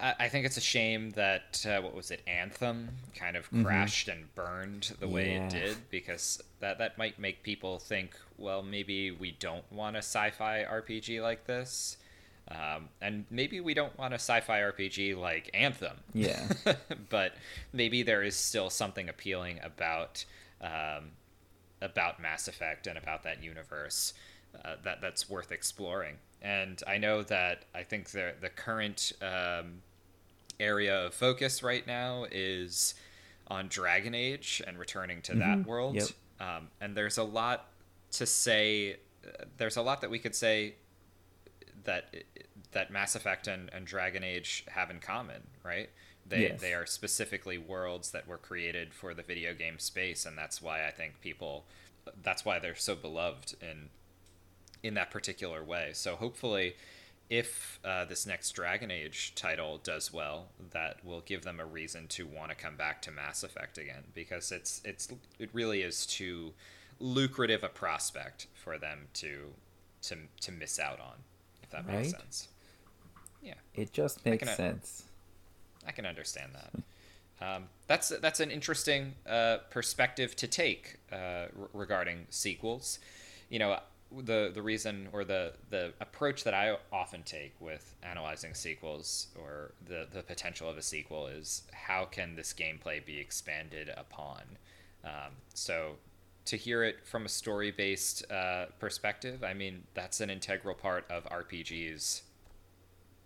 [SPEAKER 1] I think it's a shame that uh, what was it, Anthem, kind of mm-hmm. crashed mm-hmm. and burned the way yeah. it did, because that that might make people think, well, maybe we don't want a sci-fi RPG like this, Um, and maybe we don't want a sci-fi RPG like Anthem.
[SPEAKER 2] Yeah.
[SPEAKER 1] but maybe there is still something appealing about um, about Mass Effect and about that universe uh, that that's worth exploring. And I know that I think the the current um, area of focus right now is on Dragon Age and returning to that world.
[SPEAKER 2] Yep.
[SPEAKER 1] Um, and there's a lot to say. uh, There's a lot that we could say that that Mass Effect and, and Dragon Age have in common, right? They
[SPEAKER 2] Yes.
[SPEAKER 1] they are specifically worlds that were created for the video game space, and that's why I think people that's why they're so beloved in in that particular way. So hopefully, if uh, this next Dragon Age title does well, that will give them a reason to want to come back to Mass Effect again because it's it's it really is too lucrative a prospect for them to to to miss out on. If that makes
[SPEAKER 2] Right?
[SPEAKER 1] sense. Yeah,
[SPEAKER 2] It just makes
[SPEAKER 1] can-
[SPEAKER 2] sense.
[SPEAKER 1] I can understand that. Um, that's that's an interesting uh, perspective to take uh, r- regarding sequels. You know, the the reason or the the approach that I often take with analyzing sequels or the the potential of a sequel is how can this gameplay be expanded upon. Um, so to hear it from a story based uh, perspective, I mean that's an integral part of RPGs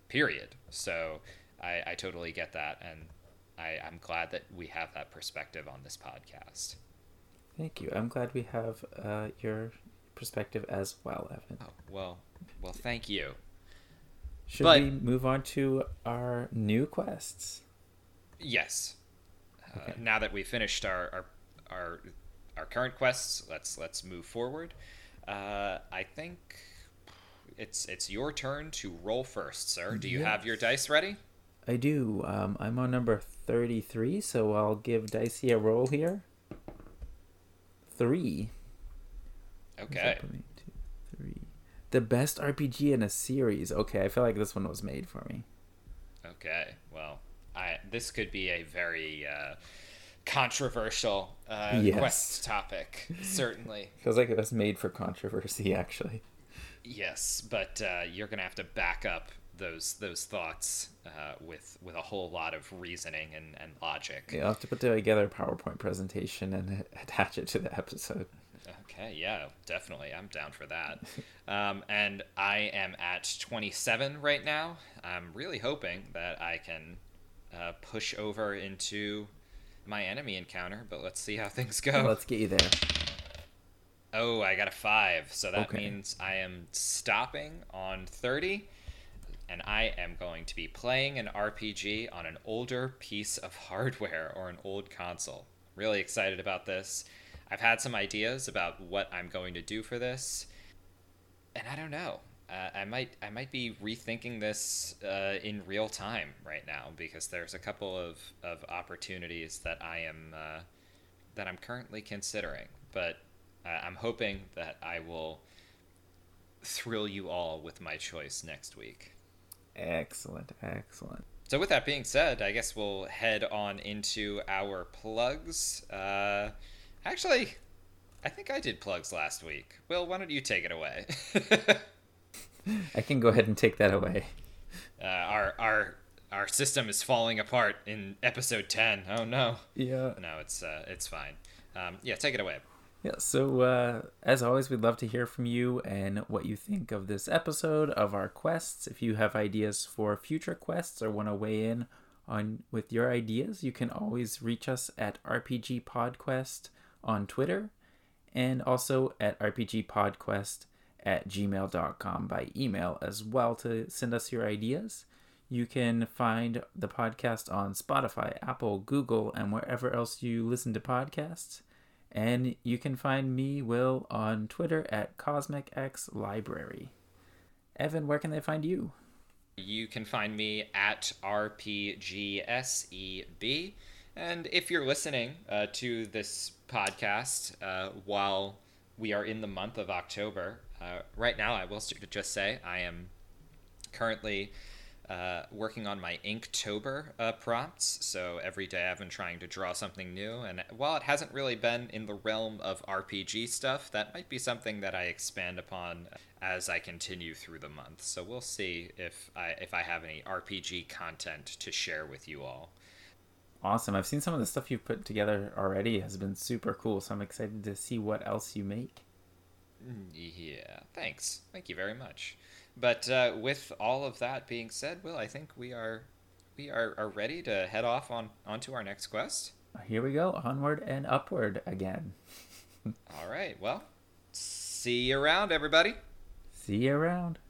[SPEAKER 1] period. So I, I totally get that, and I, I'm glad that we have that perspective on this podcast.
[SPEAKER 2] Thank you. I'm glad we have uh, your perspective as well, Evan.
[SPEAKER 1] Oh well, well, thank you.
[SPEAKER 2] Should
[SPEAKER 1] But-
[SPEAKER 2] we move on to our new quests?
[SPEAKER 1] Yes. Uh, Now that we've finished our, our our our current quests, let's let's move forward. Uh, I think it's it's your turn to roll first, sir. Do you have your dice ready?
[SPEAKER 2] I do. Um, I'm on number 33, so I'll give Dicey a roll here. Three.
[SPEAKER 1] Okay.
[SPEAKER 2] that? Two, three. The best RPG in a series. Okay, I feel like this one was made for me.
[SPEAKER 1] Okay. Well, I this could be a very uh, controversial uh,
[SPEAKER 2] Yes.
[SPEAKER 1] quest topic. Certainly.
[SPEAKER 2] Feels like it was made for controversy, actually.
[SPEAKER 1] Yes, but uh, you're gonna have to back up those those thoughts uh, with with a whole lot of reasoning and, and logic.
[SPEAKER 2] Yeah, I'll have to put together a PowerPoint presentation and attach it to the episode.
[SPEAKER 1] Okay, yeah, definitely. I'm down for that. Um, and I am at 27 right now. I'm really hoping that I can uh, push over into my enemy encounter, but let's see how things go.
[SPEAKER 2] Let's get you there.
[SPEAKER 1] Oh, I got a five. So that
[SPEAKER 2] Okay.
[SPEAKER 1] means I am stopping on 30. And I am going to be playing an RPG on an older piece of hardware or an old console. Really excited about this. I've had some ideas about what I'm going to do for this. And I don't know. Uh, I might I might be rethinking this uh, in real time right now because there's a couple of, of opportunities that I am uh, that I'm currently considering. But uh, I'm hoping that I will thrill you all with my choice next week.
[SPEAKER 2] Excellent, excellent.
[SPEAKER 1] So, with that being said, I guess we'll head on into our plugs. Actually, I think I did plugs last week. Will, why don't you take it away?
[SPEAKER 2] I can go ahead and take that away.
[SPEAKER 1] uh, our our our system is falling apart in episode ten. Oh no!
[SPEAKER 2] Yeah.
[SPEAKER 1] No, it's uh, it's fine. Um, yeah, take it away.
[SPEAKER 2] Yeah, so uh, as always, we'd love to hear from you and what you think of this episode of our quests. If you have ideas for future quests or want to weigh in on with your ideas, you can always reach us at RPG Podquest on Twitter and also at rpgpodquest at gmail.com by email as well to send us your ideas. You can find the podcast on Spotify, Apple, Google, and wherever else you listen to podcasts. And you can find me, Will, on Twitter at CosmicX Evan, where can they find you?
[SPEAKER 1] You can find me at RPGSEB. And if you're listening uh, to this podcast uh, while we are in the month of October, uh, right now I will just say I am currently uh, working on my Inktober uh, prompts. So every day I've been trying to draw something new. And while it hasn't really been in the realm of RPG stuff, that might be something that I expand upon as I continue through the month. So we'll see if I if I have any RPG content to share with you all.
[SPEAKER 2] Awesome. I've seen some of the stuff you've put together already has been super cool. So I'm excited to see what else you make.
[SPEAKER 1] Yeah, thanks. Thank you very much. But uh, with all of that being said, Will, I think we are we are, are ready to head off on onto our next quest.
[SPEAKER 2] Here we go, onward and upward again.
[SPEAKER 1] all right. Well, see you around, everybody.
[SPEAKER 2] See you around.